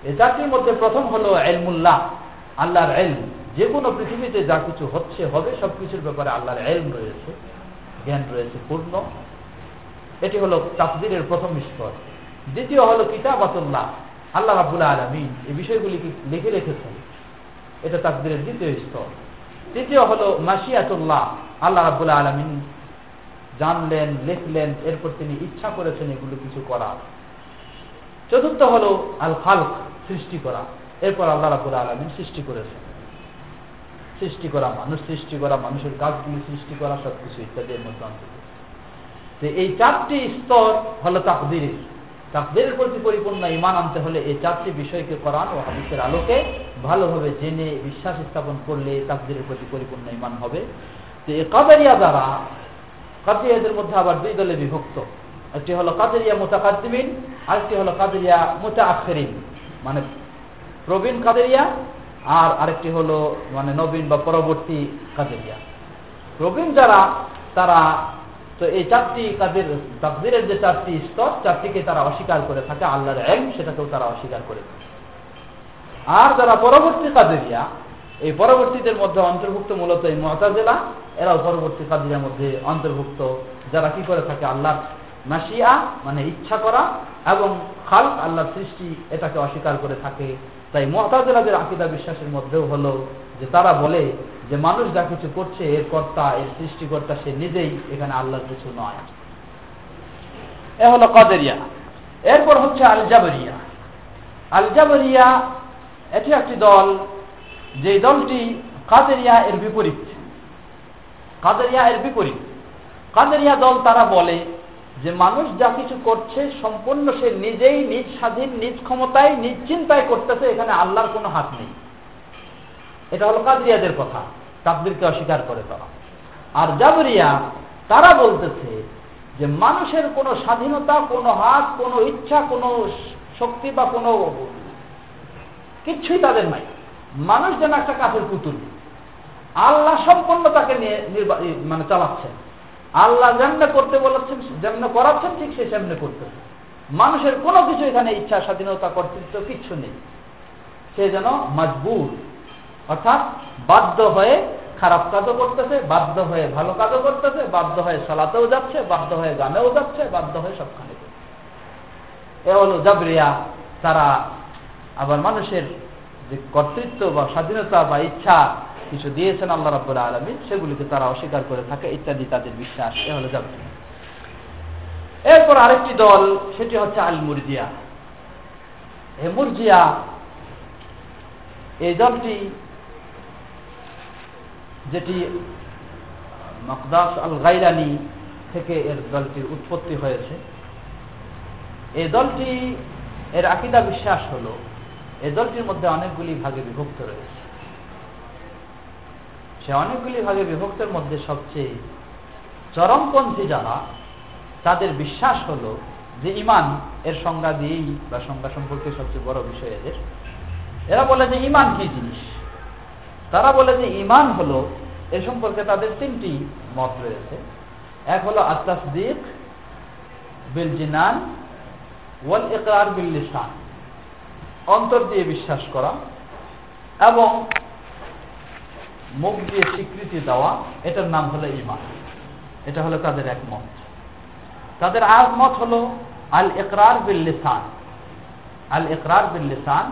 এই চারটির মধ্যে প্রথম হলো এলমুল্লাহ আল্লাহর এলম যে কোনো পৃথিবীতে যা কিছু হচ্ছে, হবে, সবকিছুর ব্যাপারে আল্লাহর এলম রয়েছে, জ্ঞান রয়েছে, পূর্ণ। এটি হলো তাকদিরের প্রথম স্তর। দ্বিতীয় হলো কিতাবাতুল্লাহ। আল্লাহ রাবুল্লাহ আলমিন এই বিষয়গুলিকে লিখে রেখেছেন। এটা তাকদিরের দ্বিতীয় স্তর। তৃতীয় হলো মাসিয়াতুল্লাহ আল্লাহ রাবুল্লাহ আলমিন জানলেন, লিখলেন, এরপর তিনি ইচ্ছা করেছেন এগুলো কিছু করার। চতুর্থ হলো আল খালক সৃষ্টি করা। এরপর আল্লাহ রাবুল আলমিন সৃষ্টি করেছেন। সৃষ্টি করা মানুষ, সৃষ্টি করা মানুষের কাজগুলি সৃষ্টি করা সবকিছু ইত্যাদির মধ্যে অন্তর্ভুক্ত। এই চারটি স্তর হলো তাকদিরের। তাকদিরের প্রতি পরিপূর্ণ ইমান আনতে হলে এই চারটি বিষয়কে করান ও হাদিসের আলোকে ভালোভাবে জেনে বিশ্বাস স্থাপন করলে তাকদিরের প্রতি পরিপূর্ণ ইমান হবে। তো এই কাদারিয়া দ্বারা কাদিয়াদের মধ্যে আবার দুই দলে বিভক্ত। একটি হলো কাদেরিয়া মোতাকাদ্দিমিন, আরেকটি হলো কাদেরিয়া মোতা আখেরিন মানে প্রবীণ কাদেরিয়া আর আরেকটি হলো মানে নবীন বা পরবর্তী কাদেরিয়া। প্রবীণ যারা, তারা তো এই চারটি কাদের তাকদিরের যে চারটি স্তর, চারটিকে তারা অস্বীকার করে থাকে, আল্লাহর এম সেটাকেও তারা অস্বীকার করে আর যারা পরবর্তী কাদেরিয়া এই পরবর্তীদের মধ্যে অন্তর্ভুক্ত মূলত এই মহতাজেলা এরাও পরবর্তী কাদিয়ার মধ্যে অন্তর্ভুক্ত। যারা কি করে থাকে? আল্লাহ মাসিয়া মানে ইচ্ছা করা এবং খাল আল্লাহ সৃষ্টি, এটাকে অস্বীকার করে থাকে। তাই মহতাজেলাদের আকিদা বিশ্বাসের মধ্যেও হলো যে তারা বলে যে মানুষ যা কিছু করছে, এর কর্তা, এর সৃষ্টিকর্তা, সে নিজেই এখানে আল্লাহর কিছু নয়। এ হলো কাদেরিয়া। এরপর হচ্ছে আলজাবরিয়া। আলজাবরিয়া, এটি একটি দল যে দলটি কাদেরিয়া এর বিপরীত। কাদেরিয়া এর বিপরীত। কাদেরিয়া দল তারা বলে যে মানুষ যা কিছু করছে সম্পূর্ণ সে নিজেই নিজ স্বাধীন, নিজ ক্ষমতায়, নিজ চিন্তায় করতেছে, এখানে আল্লাহর কোনো হাত নেই। এটা হলো কাদরিয়াদের কথা। তাকদিরকে অস্বীকার করে তারা। আর জাবরিয়া, তারা বলতেছে যে মানুষের কোনো স্বাধীনতা, কোনো হাত, কোনো ইচ্ছা, কোনো শক্তি বা কোনো কিচ্ছুই তাদের নাই। মানুষ যেন একটা কাঠের পুতুল। আল্লাহ সম্পূর্ণ তাকে নিয়ে মানে চালাচ্ছেন। আল্লাহ যেমনে করতে বলেছেন, যেমনে করাচ্ছেন, ঠিক সে সেমনে করতেছে। মানুষের কোনো কিছু এখানে ইচ্ছা, স্বাধীনতা, কর্তৃত্ব কিচ্ছু নেই। সে যেন মজবুর অর্থাৎ বাধ্য হয়ে খারাপ কাজও করতেছে, বাধ্য হয়ে ভালো কাজও করতেছে, বাধ্য হয়ে সালাতেও যাচ্ছে, বাধ্য হয়ে গানেও যাচ্ছে, বাধ্য হয়ে সবখানে এ হলো জাবরিয়া তারা আবার মানুষের যে কর্তৃত্ব বা স্বাধীনতা বা ইচ্ছা কিছু দিয়েছেন আল্লাহ রাব্বুল আলমী সেগুলিকে তারা অস্বীকার করে থাকে, ইত্যাদি তাদের বিশ্বাস। এ হলো যাবে এরপর আরেকটি দল, সেটি হচ্ছে আল মুরজিয়া এ মুরজিয়া, এই দলটি যেটি মকদাস আল গাইলানি থেকে এর দলটির উৎপত্তি হয়েছে। এই দলটি, এর আকিদা বিশ্বাস হল, এই দলটির মধ্যে অনেকগুলি ভাগে বিভক্ত রয়েছে। সে অনেকগুলি ভাগে বিভক্তের মধ্যে সবচেয়ে চরমপন্থী যারা, তাদের বিশ্বাস হলো যে ইমান এর সংজ্ঞা দিয়েই বা সংজ্ঞা সম্পর্কে সবচেয়ে বড় বিষয় এদের। এরা বলে যে ইমান কি জিনিস? তারা বলে যে ইমান হলো, এ সম্পর্কে তাদের তিনটি মত রয়েছে। এক হলো আত্মাসদিক বিল জিনান ওয়াল ইকরার বিল লিসান, অন্তর দিয়ে বিশ্বাস করা এবং মুখ দিয়ে স্বীকৃতি দেওয়া, এটার নাম হলো ইমান এটা হলো তাদের এক মত। তাদের আর মত হলো আল ইকরার বিল লিসান। আল ইকরার বিল লিসান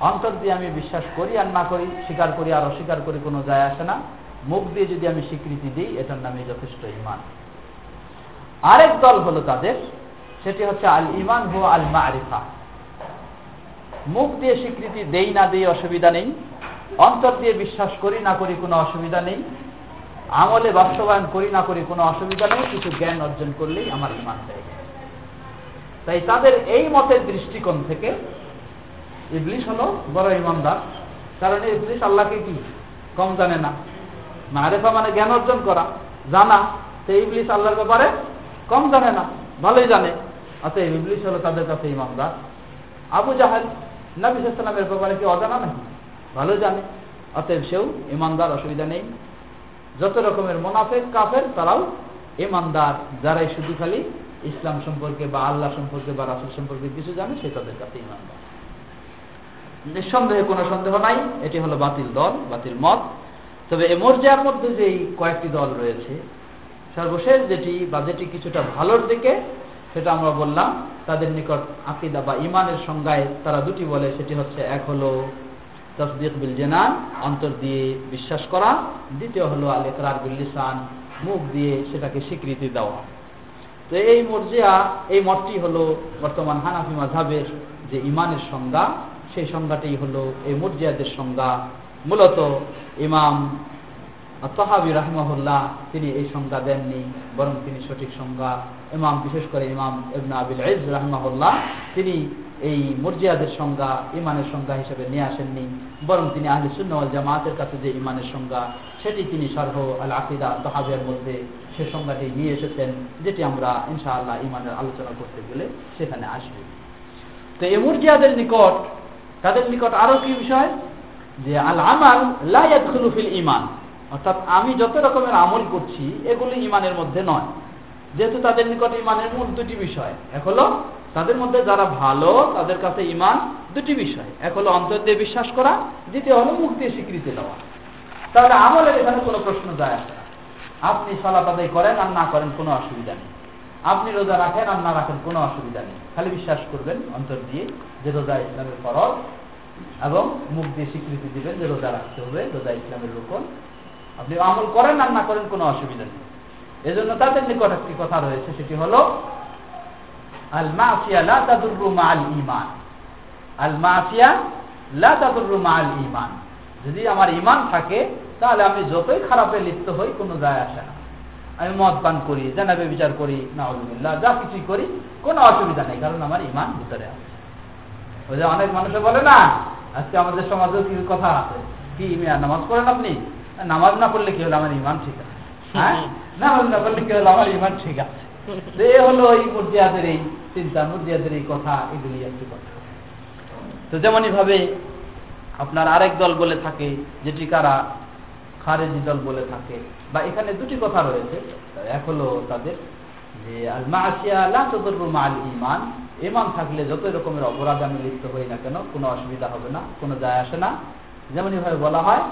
অন্তর দিয়ে আমি বিশ্বাস করি আর না করি, স্বীকার করি আর অস্বীকার করি, কোনো যায় আসে না। মুখ দিয়ে যদি আমি স্বীকৃতি দিই, এটার নামে যথেষ্ট ইমান আরেক দল হলো তাদের, সেটি হচ্ছে আল ইমান হু আল মারিফা মুখ দিয়ে স্বীকৃতি দেই না দিয়ে অসুবিধা নেই। অন্তর দিয়ে বিশ্বাস করি না করি কোনো অসুবিধা নেই। আমলে বাস্তবায়ন করি না করি কোনো অসুবিধা নেই, কিছু জ্ঞান অর্জন করলেই আমার ইমান হয়ে তাই তাদের এই মতের দৃষ্টিকোণ থেকে ইবলিশ হলো বড় ইমানদার। কারণ ইবলিশ আল্লাহকে কি? কম জানে না। মারেফা মানে জ্ঞান অর্জন করা। জানা সে ইবলিশ আল্লাহর ব্যাপারে কম জানে না। ভালোই জানে। অতএব ইবলিশ হলো তাদের কাছে ইমানদার। আবু জাহেল, নবী সালামের ব্যাপারে কি অজানা নাকি? ভালো জানে। অতএব সেও ইমানদার, অসুবিধা নেই। যত রকমের মোনাফেক, কাফের, তারাও ইমানদার। যারাই শুধু খালি ইসলাম সম্পর্কে বা আল্লাহ সম্পর্কে বা রাসুল সম্পর্কে কিছু জানে, সে তাদের কাছে ইমানদার। নিঃসন্দেহে কোনো সন্দেহ নাই, এটি হলো বাতিল দল, বাতিল মত। তবে এ মর্যাদার মধ্যে যেই কয়েকটি দল রয়েছে, সর্বশেষ যেটি বা যেটি কিছুটা ভালোর দিকে, সেটা আমরা বললাম, তাদের নিকট আকিদা বা ইমানের সংজ্ঞায় তারা দুটি বলে, সেটি হচ্ছে এক হলো তসদিক বিল জেনান, অন্তর দিয়ে বিশ্বাস করা, দ্বিতীয় হলো আল একরার বিল লিসান, মুখ দিয়ে সেটাকে স্বীকৃতি দেওয়া। তো এই মর্জিয়া এই মতটি হলো বর্তমান হানাফি মাঝাবের যে ইমানের সংজ্ঞা সেই সংজ্ঞাটি হলো এই মর্জিয়াদের সংজ্ঞা। মূলত ইমাম তহাবি রাহমাহুল্লাহ তিনি এই সংজ্ঞা দেননি, বরং তিনি সঠিক সংজ্ঞা। ইমাম, বিশেষ করে ইমাম ইবনা আবিল ইজ রাহমাহুল্লাহ তিনি এই মর্জিয়াদের সংজ্ঞা ইমানের সংজ্ঞা হিসেবে নিয়ে আসেননি, বরং তিনি আহলি সুন্নওয়াল জামাতের কাছে যে ইমানের সংজ্ঞা, সেটি তিনি সর্ব আল আকিদা তহাবের মধ্যে সে সংজ্ঞাটি নিয়ে এসেছেন, যেটি আমরা ইনশাআল্লাহ ইমানের আলোচনা করতে গেলে সেখানে আসবে। তো এই মর্জিয়াদের নিকট তাদের নিকট আরও কি বিষয়? যে আল আমাল লাইয়াদুলুফিল ইমান অর্থাৎ আমি যত রকমের আমল করছি, এগুলি ইমানের মধ্যে নয়। যেহেতু তাদের নিকট ইমানের মূল দুটি বিষয়, এক হলো তাদের মধ্যে যারা ভালো, তাদের কাছে ইমান দুটি বিষয়। এক হলো অন্তর দিয়ে বিশ্বাস করা, দ্বিতীয় হলো মুখ দিয়ে স্বীকৃতি দেওয়া তাহলে আমলের এখানে কোনো প্রশ্ন যায় আসে না। আপনি সলাপ করেন আর না করেন কোনো অসুবিধা নেই। আপনি রোজা রাখেন আর না রাখেন কোনো অসুবিধা নেই। খালি বিশ্বাস করবেন, অন্তর দিয়ে যে রোজা ইসলামের ফরজ এবং মুখ দিয়ে স্বীকৃতি দিবেন যে রোজা রাখতে হবে, রোজা ইসলামের রোপণ আপনি আমল করেন আর না করেন কোনো অসুবিধা নেই। এজন্য তাদের নিকট একটি কথা রয়েছে, সেটি হলো আল মাফিয়া লা তাদুররু মাআল ইমান আল মাফিয়া লা তাদুররু মাআল ইমান যদি আমার ইমান থাকে, তাহলে আমি যতই খারাপে লিপ্ত হই, কোনো যায় আসে না। আমি মদ পান করি জানাবে বিচার করি, নাউজুবিল্লাহ, যা কিছুই করি, কোনো অসুবিধা নেই, কারণ আমার ঈমান ভিতরে আছে। ওই যে অনেক মানুষে বলে না, আজকে আমাদের সমাজেও কিছু কথা আছে। কি, মিয়া, নামাজ পড়েন আপনি? নামাজ না পড়লে কি হলো আমার ইমান ঠিক আছে? হ্যাঁ? নামাজ না পড়লে কি হলো আমার ইমান ঠিক আছে? এ হলো এই মুরজিয়াদের এই চিন্তা, মুরজিয়াদের এই কথা এগুলি একটি কথা। তো যেমনই ভাবে আপনার আরেক দল বলে থাকে, যেটি কারা? খারেজি দল বলে থাকে। বা এখানে দুটি কথা রয়েছে। এক হলো তাদের যে আল মাসিয়া লা মাল ইমান ইমান থাকলে যত রকমের অপরাধ আমি লিপ্ত হই না কেন, কোনো অসুবিধা হবে না, কোনো যায় আসে না। যেমন ভাবে বলা হয়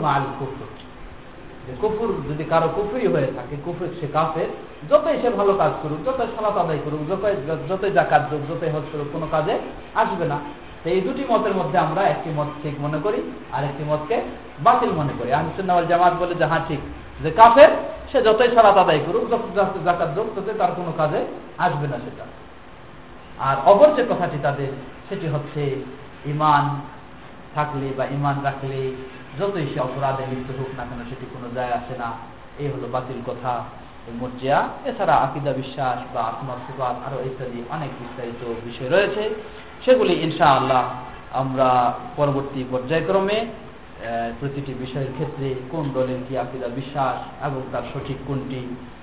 মাল কুফুর। যে কুফুর যদি কারও কুফুরি হয়ে থাকে, কুফুর সে কাফের, যতই সে ভালো কাজ করুক, যতই সালাত আদায় করুক, যতই যতই জাকাত যোগ, যতই হজ করুক, কোনো কাজে আসবে না। তো এই দুটি মতের মধ্যে আমরা একটি মত ঠিক মনে করি আর একটি মতকে বাতিল মনে করি। আহমদুল্লাহ জামাত বলে যে হ্যাঁ ঠিক, যে কাফের, সে যতই সালাত আদায় করুক, যত জাকাত যোগ, ততই তার কোনো কাজে আসবে না সেটা। আর অপর যে কথাটি তাদের, সেটি হচ্ছে ইমান থাকলে বা ইমান রাখলে যতই সে অপরাধে লিপ্ত হোক না কেন, সেটি কোনো যায় আসে না। এই হলো বাতিল কথা। মর্জিয়া। এছাড়া আকিদা, বিশ্বাস বা আত্মা সুবাদ আরও ইত্যাদি অনেক বিস্তারিত বিষয় রয়েছে। সেগুলি ইনশা আল্লাহ আমরা পরবর্তী পর্যায়ক্রমে প্রতিটি বিষয়ের ক্ষেত্রে কোন দলের কি আকিদা বিশ্বাস এবং তার সঠিক কোনটি,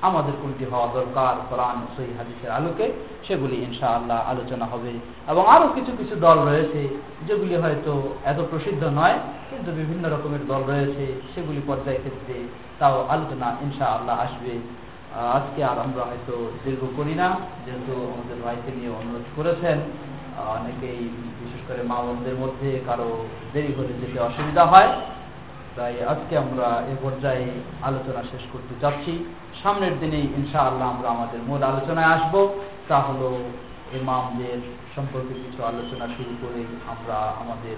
আমাদের কোনটি হওয়া দরকার, কোরআন, সহি হাদিসের আলোকে, সেগুলি ইনশা আল্লাহ আলোচনা হবে। এবং আরও কিছু কিছু দল রয়েছে, যেগুলি হয়তো এত প্রসিদ্ধ নয়, কিন্তু বিভিন্ন রকমের দল রয়েছে, সেগুলি পর্যায় ক্ষেত্রে তাও আলোচনা ইনশা আল্লাহ আসবে। আজকে আর আমরা হয়তো দীর্ঘ করি না, যেহেতু আমাদের ভাইকে নিয়ে অনুরোধ করেছেন অনেকেই বিশেষ করে মা বোনদের মধ্যে কারো দেরি হলে যেতে অসুবিধা হয় তাই আজকে আমরা এ পর্যায়ে আলোচনা শেষ করতে চাচ্ছি সামনের দিনেই ইনশা আল্লাহ আমরা আমাদের মূল আলোচনায় আসব তা হলো ইমামদের সম্পর্কে কিছু আলোচনা শুরু করে আমরা আমাদের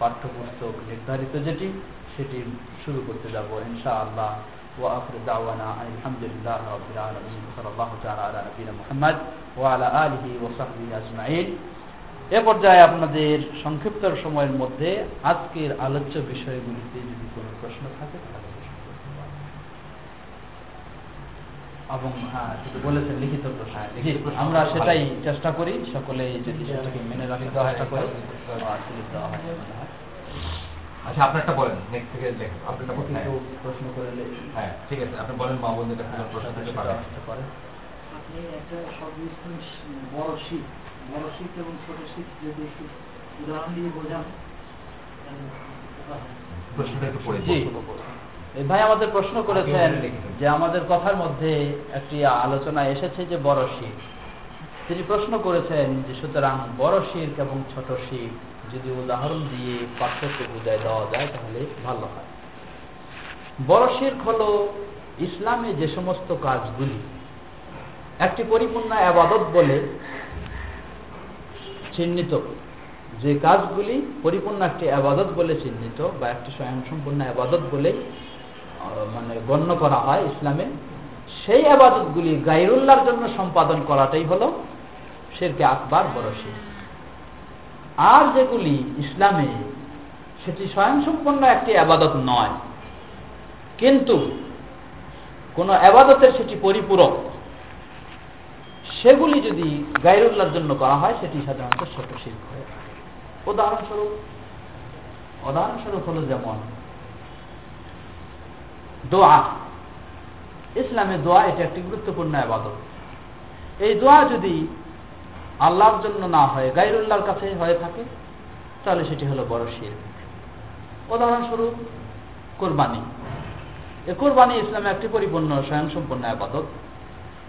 পাঠ্যপুস্তক নির্ধারিত যেটি সেটি শুরু করতে যাব ইনশা আল্লাহ وآخر دعوانا أن الحمد لله رب العالمين وصلى الله تعالى على نبينا محمد وعلى آله وصحبه أجمعين এ পর্যায়ে আপনাদের সংক্ষিপ্ত সময়ের মধ্যে আজকের আলোচ্য বিষয়গুলিতে যদি কোনো প্রশ্ন থাকে তাহলে এবং হ্যাঁ বলেছেন লিখিত প্রশ্ন। হ্যাঁ, আমরা সেটাই চেষ্টা করি সকলে যদি সেটাকে মেনে চেষ্টা করে। আসলে দেওয়া হয় হয়। আচ্ছা আপনারটা বলেন নেক্সট থেকে লেখেন আপনারটা যদি প্রশ্ন করলে হ্যাঁ ঠিক আছে আপনি বলেন মা কাছে প্রশ্ন থেকে পারেন পারে। আপনি একটা বড় শীত বড় শীত এবং ছোট শীত যদি একটু উদাহরণ দিয়ে বোঝান ভাই আমাদের প্রশ্ন করেছেন। যে আমাদের কথার মধ্যে একটি আলোচনা এসেছে যে বড় শির তিনি প্রশ্ন করেছেন যে সুতরাং বড় শির এবং ছোট শির যদি উদাহরণ দিয়ে পার্থক্য বুঝায় দেওয়া যায় তাহলে ভালো হয়। বড় শির্ক হল ইসলামে যে সমস্ত কাজগুলি একটি পরিপূর্ণ আবাদত বলে চিহ্নিত। যে কাজগুলি পরিপূর্ণ একটি আবাদত বলে চিহ্নিত বা একটি স্বয়ংসম্পূর্ণ আবাদত বলে মানে গণ্য করা হয় ইসলামে, সেই আবাদতগুলি গাইরুল্লাহর জন্য সম্পাদন করাটাই হলো শেরকে আকবার বড় শির। আর যেগুলি ইসলামে সেটি স্বয়ংসম্পূর্ণ একটি আবাদত নয়, কিন্তু কোন আবাদতের সেটি পরিপূরক সেগুলি যদি গাইরুল্লাহর জন্য করা হয়, সেটি সাধারণত ছোট শিল্প হয় উদাহরণস্বরূপ উদাহরণস্বরূপ হলো যেমন, দোয়া। ইসলামে দোয়া এটা একটি গুরুত্বপূর্ণ আবাদত। এই দোয়া যদি আল্লাহর জন্য না হয় গাইরুল্লাহর কাছে হয়ে থাকে, তাহলে সেটি হলো বড় শিল্প উদাহরণস্বরূপ, কোরবানি। এ কোরবানি ইসলামে একটি পরিপূর্ণ স্বয়ংসম্পন্ন আবাদত।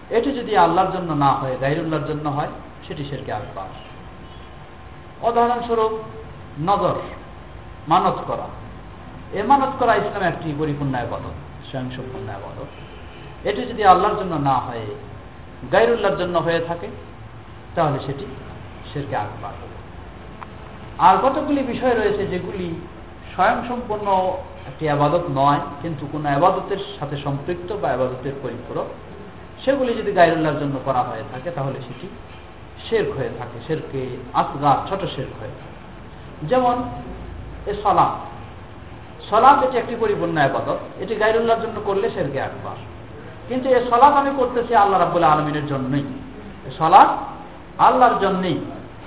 এটি যদি আল্লাহর জন্য না হয় গাইরুল্লাহর জন্য হয়, সেটি সেরকে আকবার উদাহরণস্বরূপ, নজর, মানত করা। এ মানত করা ইসলামে একটি পরিপূর্ণ আবাদত স্বয়ংসম্পন্ন আবাদত। এটি যদি আল্লাহর জন্য না হয় গাইরুল্লাহর জন্য হয়ে থাকে, তাহলে সেটি সেরকে আকবার আর কতগুলি বিষয় রয়েছে যেগুলি স্বয়ংসম্পন্ন একটি আবাদত নয়, কিন্তু কোনো আবাদতের সাথে সম্পৃক্ত বা আবাদতের পরিপূরক। সেগুলি যদি গাইরুল্লাহর জন্য করা হয়ে থাকে, তাহলে সেটি শেরক হয়ে থাকে। শেরকে আসগার ছোট শেরক হয়ে থাকে। যেমন এ সলাপ। সলাপ এটি একটি পরিপূর্ণ আবাদত। এটি গাইরুল্লাহর জন্য করলে শেরকে একবার কিন্তু এ সলাপ আমি করতেছি আল্লাহ রাবুল্লাহ আলমিনের জন্যই। সলাপ আল্লাহর জন্যই।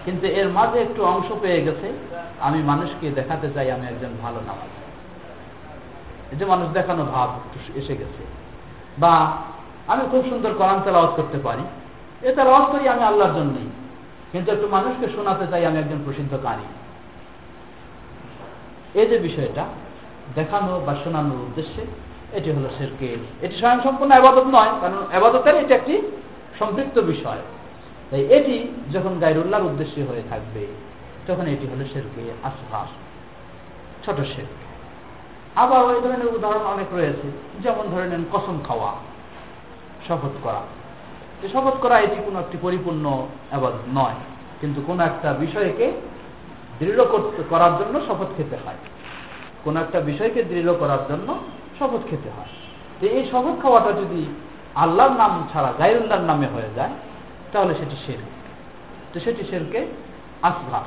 কিন্তু এর মাঝে একটু অংশ পেয়ে গেছে। আমি মানুষকে দেখাতে চাই আমি একজন ভালো নামাজ। এই যে মানুষ দেখানো ভাব এসে গেছে। বা আমি খুব সুন্দর কোরআন তেলাওয়াত করতে পারি। এ তেলাওয়াত করি আমি আল্লাহর জন্যই। কিন্তু একটু মানুষকে শোনাতে চাই আমি একজন প্রসিদ্ধ কারি। এই যে বিষয়টা, দেখানো বা শোনানোর উদ্দেশ্যে এটি হলো শেরকে এটি স্বয়ংসম্পূর্ণ আবাদত নয়, কারণ আবাদতের এটি একটি সম্পৃক্ত বিষয়। তাই এটি যখন গাইরুল্লাহর উদ্দেশ্যে হয়ে থাকবে, তখন এটি হলো শেরকে আসফার, ছোট শের আবার ওই ধরনের উদাহরণ অনেক রয়েছে, যেমন ধরে নেন কসম খাওয়া। শপথ করা। যে শপথ করা এটি কোনো একটি পরিপূর্ণ আবাদত নয়, কিন্তু কোনো একটা বিষয়কে দৃঢ় করতে করার জন্য শপথ খেতে হয়। কোন একটা বিষয়কে দৃঢ় করার জন্য শপথ খেতে হয়। তো এই শপথ খাওয়াটা যদি আল্লাহর নাম ছাড়া গাইরুল্লাহর নামে হয়ে যায়, তাহলে সেটি শের তো সেটি শেরকে আসঘার।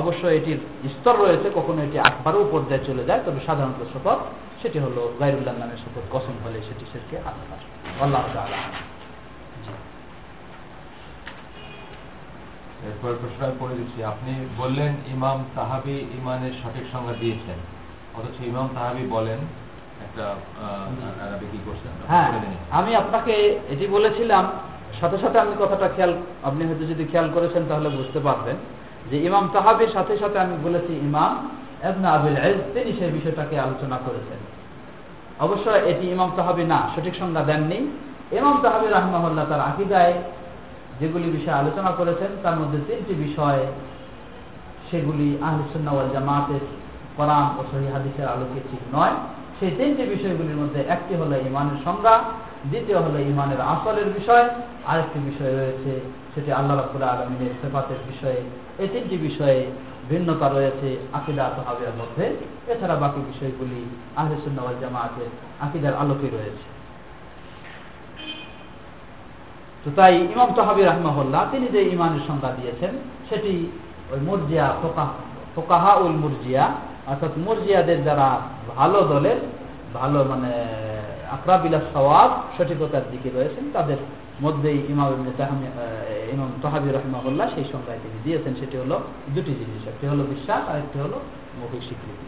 অবশ্য এটির স্তর রয়েছে, কখনো এটি আকবারও পর্যায়ে চলে যায়, তবে সাধারণত শপথ সেটি হলো গাইরুল্লাহ নামের শপথ কসম হলে সেটি শেরকে আসঘার আল্লাহ তাআলা। এরপর প্রশ্ন পড়ে দিচ্ছি আপনি বললেন ইমাম তাহাবি ইমানের সঠিক সংজ্ঞা দিয়েছেন অথচ ইমাম তাহাবি বলেন একটা হ্যাঁ আমি আপনাকে এটি বলেছিলাম সাথে সাথে আমি কথাটা খেয়াল আপনি হয়তো যদি খেয়াল করেছেন তাহলে বুঝতে পারবেন যে ইমাম তাহাবির সাথে সাথে আমি বলেছি ইমাম এবনা আবিল এজ তিনি সেই বিষয়টাকে আলোচনা করেছেন। অবশ্য এটি ইমাম তাহাবি না, সঠিক সংজ্ঞা দেননি। ইমাম তাহাবি রাহমাহুল্লাহ তার আকিদায় যেগুলি বিষয়ে আলোচনা করেছেন, তার মধ্যে তিনটি বিষয় সেগুলি আহলুসুন্নাওয়াল জামাতের কোরআন ও সহি হাদিসের আলোকে ঠিক নয়। সেই তিনটি বিষয়গুলির মধ্যে একটি হলো ইমানের সংজ্ঞা, দ্বিতীয় হলো ইমানের আসলের বিষয়, আরেকটি বিষয় রয়েছে সেটি আল্লাহ রাবুল আলমিনের সেফাতের বিষয়ে। এই তিনটি বিষয়ে ভিন্নতা রয়েছে আকিদা তহাবিয়ার মধ্যে। এছাড়া বাকি বিষয়গুলি আহরুসুল্লাহ জামাতের আকিদার আলোকে রয়েছে। তো তাই ইমাম তহাবি রহমাহুল্লাহ, তিনি যে ইমানের সংজ্ঞা দিয়েছেন, সেটি ওই মুরজিয়া ফোকাহা উল মুরজিয়া, অর্থাৎ মুরজিয়াদের যারা ভালো দলের, ভালো মানে আকরাবিলা সওয়াব সঠিকতার দিকে রয়েছেন। তাদের মধ্যেই ইমাম ইমাম তহাবি রহমাহুল্লাহ সেই সংজ্ঞায় তিনি দিয়েছেন। সেটি হলো দুটি জিনিস, একটি হলো বিশ্বাস আর একটি হলো মৌখিক স্বীকৃতি।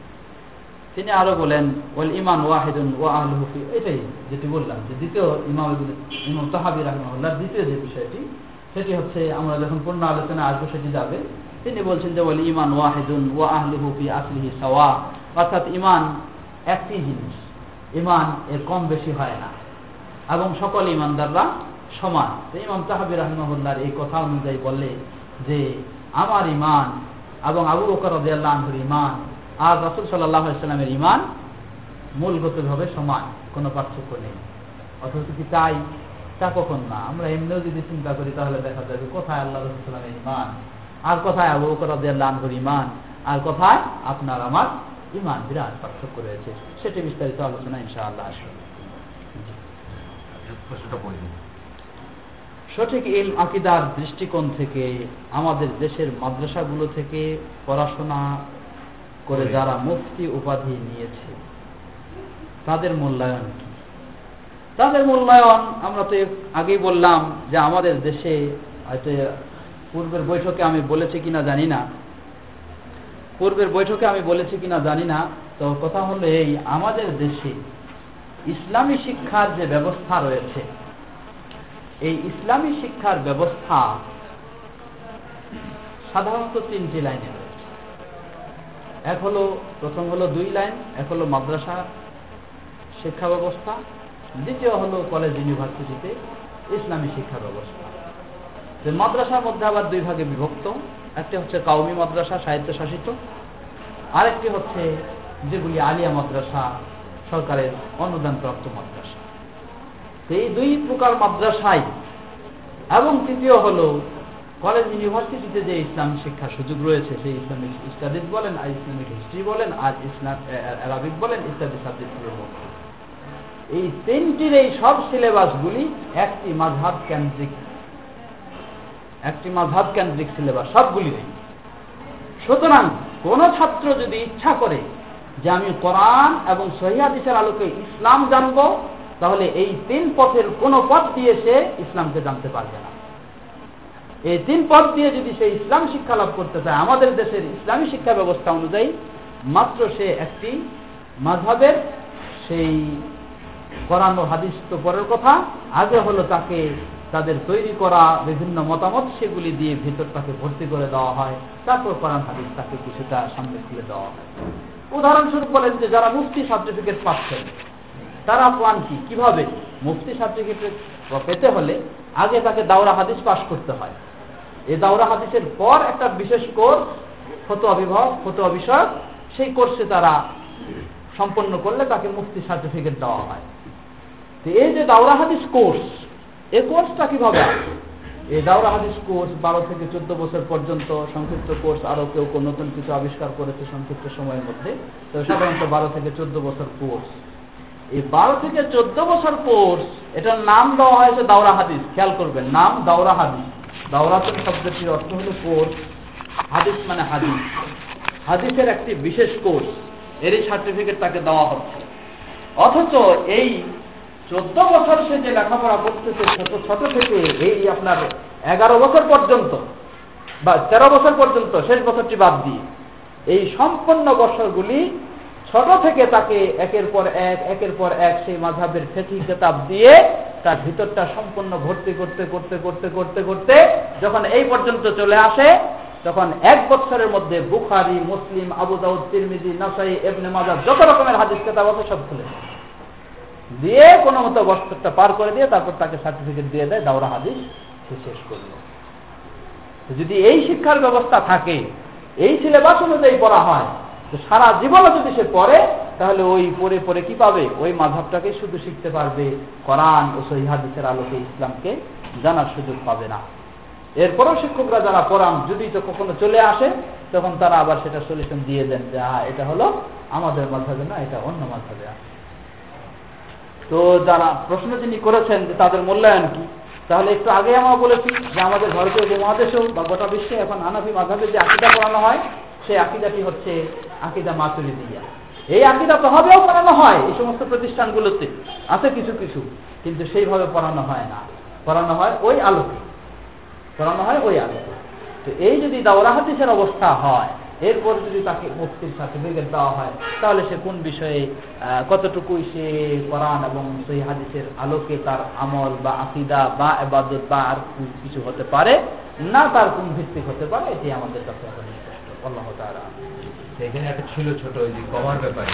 তিনি আরও বলেন, ওয়াল ইমান ওয়াহিদুন ওয়া আহলুফি এটাই যেটি বললাম যে দ্বিতীয় ইমাম ইমাম তহাবি রহমাহুল্লাহ দ্বিতীয় যে বিষয়টি, সেটি হচ্ছে আমরা যখন পূর্ণ আলোচনা আসব সেটি যাবে। তিনি বলছেন যে, ওয়াল ইমান ওয়াহিদুন ওয়া আহলুহু ফি আসলিহি সাওয়া অর্থাৎ ইমান একটি জিনিস ইমান এর কম বেশি হয় না। এবং সকল ইমানদাররা সমান। ইমাম তাহাবি রহমাহুল্লার এই কথা অনুযায়ী বললে যে, আমার ইমান এবং আবু বকর আনহুর ইমান আর রসুল সাল্লাহ ইসলামের ইমান মূলগতভাবে সমান, কোনো পার্থক্য নেই। অথচ কি তাই? তা কখন না। আমরা এমনিও যদি চিন্তা করি, তাহলে দেখা যাবে কোথায় আল্লাহ রসুলামের ইমান আর কোথায় আবু বকর আনহুর ইমান আর কোথায় আপনার আমার ইমান বিরাট পার্থক্য রয়েছে। সেটি বিস্তারিত আলোচনা ইনশাআল্লাহ আসবে। সঠিক ইল আকিদার দৃষ্টিকোণ থেকে আমাদের দেশের মাদ্রাসাগুলো থেকে পড়াশোনা করে যারা মুফতি উপাধি নিয়েছে তাদের মূল্যায়ন কি? তাদের মূল্যায়ন আমরা তো আগেই বললাম যে আমাদের দেশে হয়তো পূর্বের বৈঠকে আমি বলেছি কিনা জানি না পূর্বের বৈঠকে আমি বলেছি কিনা জানি না, তো কথা হলো এই, আমাদের দেশে ইসলামী শিক্ষার যে ব্যবস্থা রয়েছে, এই ইসলামী শিক্ষার ব্যবস্থা সাধারণত তিনটি লাইনে রয়েছে। এক হলো, প্রথম হলো দুই লাইন, এক হলো মাদ্রাসা শিক্ষা ব্যবস্থা, দ্বিতীয় হলো কলেজ ইউনিভার্সিটিতে ইসলামী শিক্ষা ব্যবস্থা। মাদ্রাসার মধ্যে আবার দুই ভাগে বিভক্ত একটি হচ্ছে কাউমি মাদ্রাসা স্বায়ত্তশাসিত আরেকটি হচ্ছে যেগুলি আলিয়া মাদ্রাসা, সরকারের অনুদানপ্রাপ্ত মাদ্রাসা। এই দুই প্রকার মাদ্রাসায় এবং তৃতীয় হল কলেজ ইউনিভার্সিটিতে যে ইসলামিক শিক্ষার সুযোগ রয়েছে, সেই ইসলামিক স্টাডিজ বলেন, আর ইসলামিক হিস্ট্রি বলেন, আর ইসলাম অ্যারাবিক বলেন, ইত্যাদি সাবজেক্টগুলোর মধ্যে। এই তিনটির এই সব সিলেবাসগুলি একটি মাঝহাব কেন্দ্রিক একটি মাঝহাব কেন্দ্রিক সিলেবাস, সবগুলি নেই। সুতরাং কোন ছাত্র যদি ইচ্ছা করে যে আমি কোরআন এবং সহিদিসের আলোকে ইসলাম জানব, তাহলে এই তিন পথের কোন পথ দিয়ে সে ইসলামকে জানতে পারবে না। এই তিন পথ দিয়ে যদি সে ইসলাম শিক্ষা লাভ করতে চায়, আমাদের দেশের ইসলামী শিক্ষা ব্যবস্থা অনুযায়ী মাত্র সে একটি মাঝহের সেই কোরআন হাদিস তো পরের কথা, আগে হলো তাকে তাদের তৈরি করা বিভিন্ন মতামত সেগুলি দিয়ে ভিতরটাকে ভর্তি করে দেওয়া হয়। তারপর কোরআন হাদিস তাকে কিছুটা সামনে খুলে দেওয়া হয়। উদাহরণস্বরূপ বলেন যে, যারা মুফতি সার্টিফিকেট পাচ্ছেন, তারা পান কি? কীভাবে? মুফতি সার্টিফিকেট পেতে হলে আগে তাকে দাওরা হাদিস পাশ করতে হয়। এই দাওরা হাদিসের পর একটা বিশেষ কোর্স ফটো অভিভাবক ফটো বিষয়ক, সেই কোর্সে তারা সম্পন্ন করলে তাকে মুফতি সার্টিফিকেট দেওয়া হয়। তো এই যে দাওরা হাদিস কোর্স এই কোর্সটা কীভাবে? এই দাওরা হাদিস কোর্স, বারো থেকে চোদ্দ বছর পর্যন্ত সংক্ষিপ্ত কোর্স, আরও কেউ কেউ নতুন কিছু আবিষ্কার করেছে সংক্ষিপ্ত সময়ের মধ্যে। তো সাধারণত বারো থেকে চোদ্দ বছর কোর্স। এই বারো থেকে চোদ্দ বছর কোর্স, এটার নাম দেওয়া হয়েছে দাওরা হাদিস। খেয়াল করবেন, নাম দাওরা হাদিস। দাওরাতুল শব্দটির অর্থ হল কোর্স, হাদিস মানে হাদিস। হাদিসের একটি বিশেষ কোর্স, এরই সার্টিফিকেট তাকে দেওয়া হচ্ছে। অথচ এই চোদ্দ বছর সে যে লেখাপড়া করতেছে ছোট ছোট থেকে এই আপনার এগারো বছর পর্যন্ত বা তেরো বছর পর্যন্ত, শেষ বছরটি বাদ দিয়ে, এই সম্পূর্ণ বছরগুলি ছোট থেকে তাকে একের পর এক, একের পর এক সেই মাঝাবের ফেকি কেতাব দিয়ে তার ভিতরটা সম্পূর্ণ ভর্তি করতে করতে করতে করতে করতে যখন এই পর্যন্ত চলে আসে, তখন এক বছরের মধ্যে বুখারি, মুসলিম, আবু দাউদ, তিরমিজি, নাসাই এবনে মাজার যত রকমের হাদিস, কেতাব আছে সব খুলে দিয়ে কোনো মতো বছরটা পার করে দিয়ে তারপর তাকে সার্টিফিকেট দিয়ে দেয়, দাওরা হাদিস, সে শেষ করল। যদি এই শিক্ষার ব্যবস্থা থাকে, এই সিলেবাস অনুযায়ী পড়া হয়, তো সারা জীবনও যদি সে পড়ে, তাহলে ওই পড়ে পড়ে কি পাবে? ওই মাঝাবটাকে শুধু শিখতে পারবে। কোরআন ও সহিহাদিসের আলোকে ইসলামকে জানার সুযোগ পাবে না। এরপরও শিক্ষকরা যারা পড়ান যদি তো কখনো চলে আসে, তখন তারা আবার সেটা সলিউশন দিয়ে দেন যে হ্যাঁ এটা হলো আমাদের মাধ্যমে না, এটা অন্য মাধ্যমে আছে তো যারা প্রশ্ন যিনি করেছেন যে তাদের মূল্যায়ন কি, তাহলে একটু আগে আমরা বলেছি যে আমাদের ভারতীয় উপমহাদেশেও বা গোটা বিশ্বে এখন আনাফি মাঝাবে যে আকিদা পড়ানো হয়, সেই আকিদাটি হচ্ছে আকিদা মাতুলি দিয়া এই আকিদা প্রভাবেও পড়ানো হয় এই সমস্ত প্রতিষ্ঠানগুলোতে, আছে কিছু কিছু, কিন্তু সেইভাবে পড়ানো হয় না। পড়ানো হয় ওই আলোকে। পড়ানো হয় ওই আলোকে। তো এই যদি দাওরা হাদিসের অবস্থা হয় এরপর যদি তাকে মুক্তির সার্টিফিকেট দেওয়া হয়, তাহলে সে কোন বিষয়ে কতটুকুই সে কোরআন এবং সেই হাদিসের আলোকে তার আমল বা আকিদা বা এবাদত বা আর কিছু হতে পারে, না তার কোন ভিত্তিক হতে পারে, এটি আমাদের কাছে আল্লাহ তারা এখানে একটা ছিল ছোট, ওই যে কমার ব্যাপারে,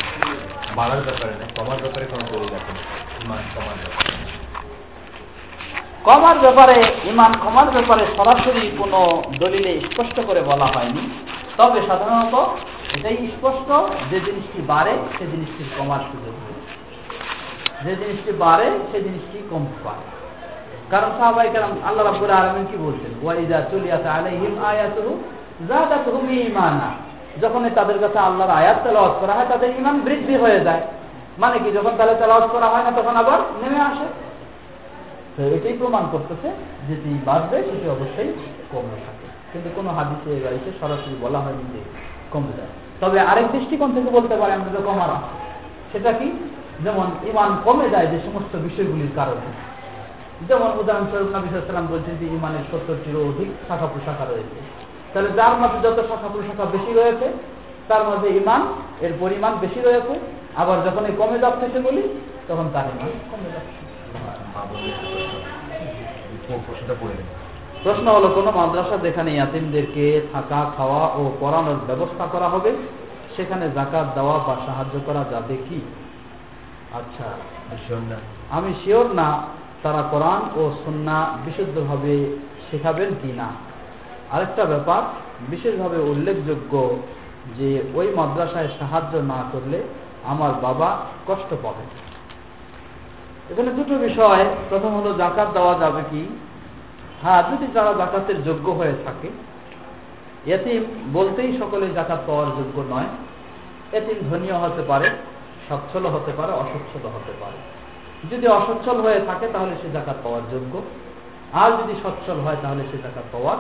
বাড়ার ব্যাপারে, না, কমার ব্যাপারে কোনো আছে? কমার ব্যাপারে। কমার ব্যাপারে ইমান কমার ব্যাপারে সরাসরি কোনো দলিলে স্পষ্ট করে বলা হয়নি। তবে সাধারণত এটাই স্পষ্ট, যে জিনিসটি বাড়ে, সে জিনিসটি কমার সুযোগ যে জিনিসটি বাড়ে, সে জিনিসটি কমতে পারে। কারণ সাহাবাই কারণ আল্লাহ রাব্বুল আলামিন কি বলছেন? ওয়াইদা চলিয়াত আলাইহিম আয়াতুহু যাদাতুহুম ঈমানা। যখন তাদের কাছে আল্লাহর আয়াত তেলাওয়াত করা হয়, তাদের ঈমান বৃদ্ধি হয়ে যায়। মানে কি, যখন তাহলে তেলাওয়াত করা হয় না, তখন আবার নেমে আসে। তো এটাই প্রমাণ করতেছে যেটি বাড়বে সেটি অবশ্যই কমে থাকে। কিন্তু কোনো হাদিসে বাড়িতে সরাসরি বলা হয়নি যে কমে যায়। তবে আরেক দৃষ্টিকোণ থেকে বলতে পারে, আমরা যে কমার সেটা কি? যেমন ইমান কমে যায় যে সমস্ত বিষয়গুলির কারণে। যেমন উদাহরণস্বরূপ নবী সাল্লাম বলছেন যে ইমানের সত্তরটিরও অধিক শাখা প্রশাখা রয়েছে। তাহলে যার মাঝে যত শাখা প্রশাখা বেশি রয়েছে, তার মধ্যে ইমান এর পরিমাণ বেশি রয়েছে। আবার যখন এই কমে যাচ্ছে সেগুলি, তখন তার ইমান কমে যাচ্ছে। প্রশ্ন হলো, কোনো মাদ্রাসা যেখানে ইয়াতিমদেরকে থাকা, খাওয়া ও পড়ানোর ব্যবস্থা করা হবে, সেখানে জাকাত দেওয়া বা সাহায্য করা যাবে কি? আচ্ছা আমি শিওর না তারা কোরআন ও সন্না বিশুদ্ধভাবে শেখাবেন কি না। আরেকটা ব্যাপার, বিশেষভাবে উল্লেখযোগ্য যে ওই মাদ্রাসায় সাহায্য না করলে আমার বাবা কষ্ট পাবে এখানে দুটো বিষয়। প্রথম হলো, জাকাত দেওয়া যাবে কি? হ্যাঁ যদি যারা জাকাতের যোগ্য হয়ে থাকে, এতিম বলতেই সকলে জাকাত পাওয়ার যোগ্য নয়। এতিম ধনীয় হতে পারে সচ্ছল হতে পারে অসচ্ছল হতে পারে। যদি অসচ্ছল হয়ে থাকে, তাহলে সে জাকাত পাওয়ার যোগ্য। আর যদি সচ্ছল হয়, তাহলে সে জাকাত পাওয়ার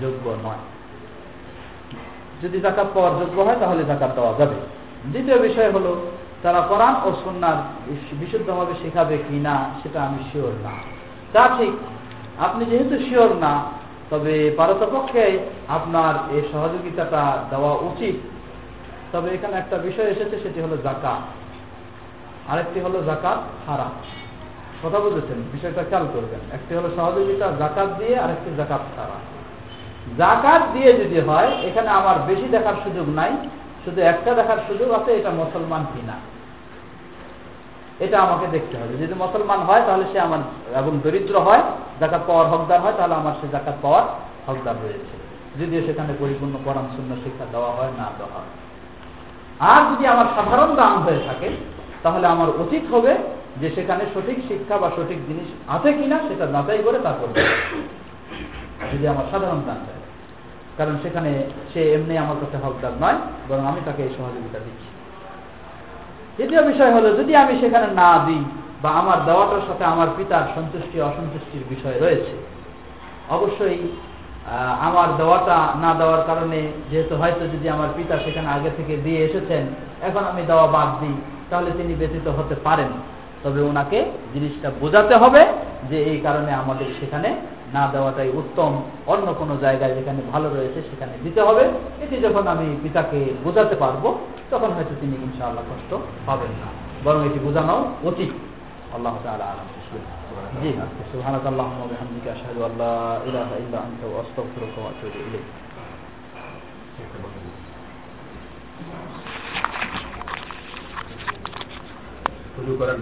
যোগ্য নয়। যদি জাকাত পাওয়ার যোগ্য হয়, তাহলে জাকাত দেওয়া যাবে। দ্বিতীয় বিষয় হলো তারা কোরআন ও সন্ন্যার বিশুদ্ধভাবে শেখাবে কি না সেটা আমি শিওর না। তা ঠিক, আপনি যেহেতু শিওর না, তবে পারতপক্ষে আপনার এই সহযোগিতাটা দেওয়া উচিত। তবে এখানে একটা বিষয় এসেছে, সেটি হলো জাকাত আরেকটি হলো জাকাত হারা কথা বুঝেছেন বিষয়টা খেয়াল করবেন। একটি হলো সহযোগিতা জাকাত দিয়ে, আরেকটি জাকাত ছাড়া। জাকাত দিয়ে যদি হয়, এখানে আমার বেশি দেখার সুযোগ নাই। শুধু একটা দেখার সুযোগ আছে, এটা মুসলমান কিনা। এটা আমাকে দেখতে হবে। যদি মুসলমান হয়, তাহলে সে আমার এবং দরিদ্র হয় জাকাত পাওয়ার হকদার হয়, তাহলে আমার সে জাকাত পাওয়ার হকদার রয়েছে যদিও সেখানে পরিপূর্ণ পরাম শূন্য শিক্ষা দেওয়া হয়, না দেওয়া হয়। আর যদি আমার সাধারণ দান হয়ে থাকে, তাহলে আমার উচিত হবে যে সেখানে সঠিক শিক্ষা বা সঠিক জিনিস আছে কিনা, সেটা যাচাই করে তারপর যদি আমার সাধারণ দান হয় কারণ সেখানে সে এমনি আমার কাছে হকদার নয়, বরং আমি তাকে এই সহযোগিতা দিচ্ছি। দ্বিতীয় বিষয় হলো, যদি আমি সেখানে না দিই বা আমার দেওয়াটার সাথে আমার পিতার সন্তুষ্টি, অসন্তুষ্টির বিষয় রয়েছে, অবশ্যই আমার দেওয়াটা না দেওয়ার কারণে, যেহেতু হয়তো যদি আমার পিতা সেখানে আগে থেকে দিয়ে এসেছেন, এখন আমি দেওয়া বাদ দিই, তাহলে তিনি ব্যতীত হতে পারেন। তবে ওনাকে জিনিসটা বোঝাতে হবে যে এই কারণে আমাদের সেখানে না দেওয়াটাই উত্তম। অন্য কোনো জায়গায় যেখানে ভালো রয়েছে, সেখানে দিতে হবে। এটি যখন আমি পিতাকে বোঝাতে পারব তখন হয়তো তিনি ইনশাআল্লাহ কষ্ট পাবেন না। বরং এটি বোঝানো উচিত। আল্লাহ তাআলা আলম জি। সুবহানাক আল্লাহুম্মা ওয়া বিহামদিকা আশহাদু আল্লা ইলাহা ইল্লা আনতা ওয়া আতুবু ইলাইক। শুরু করার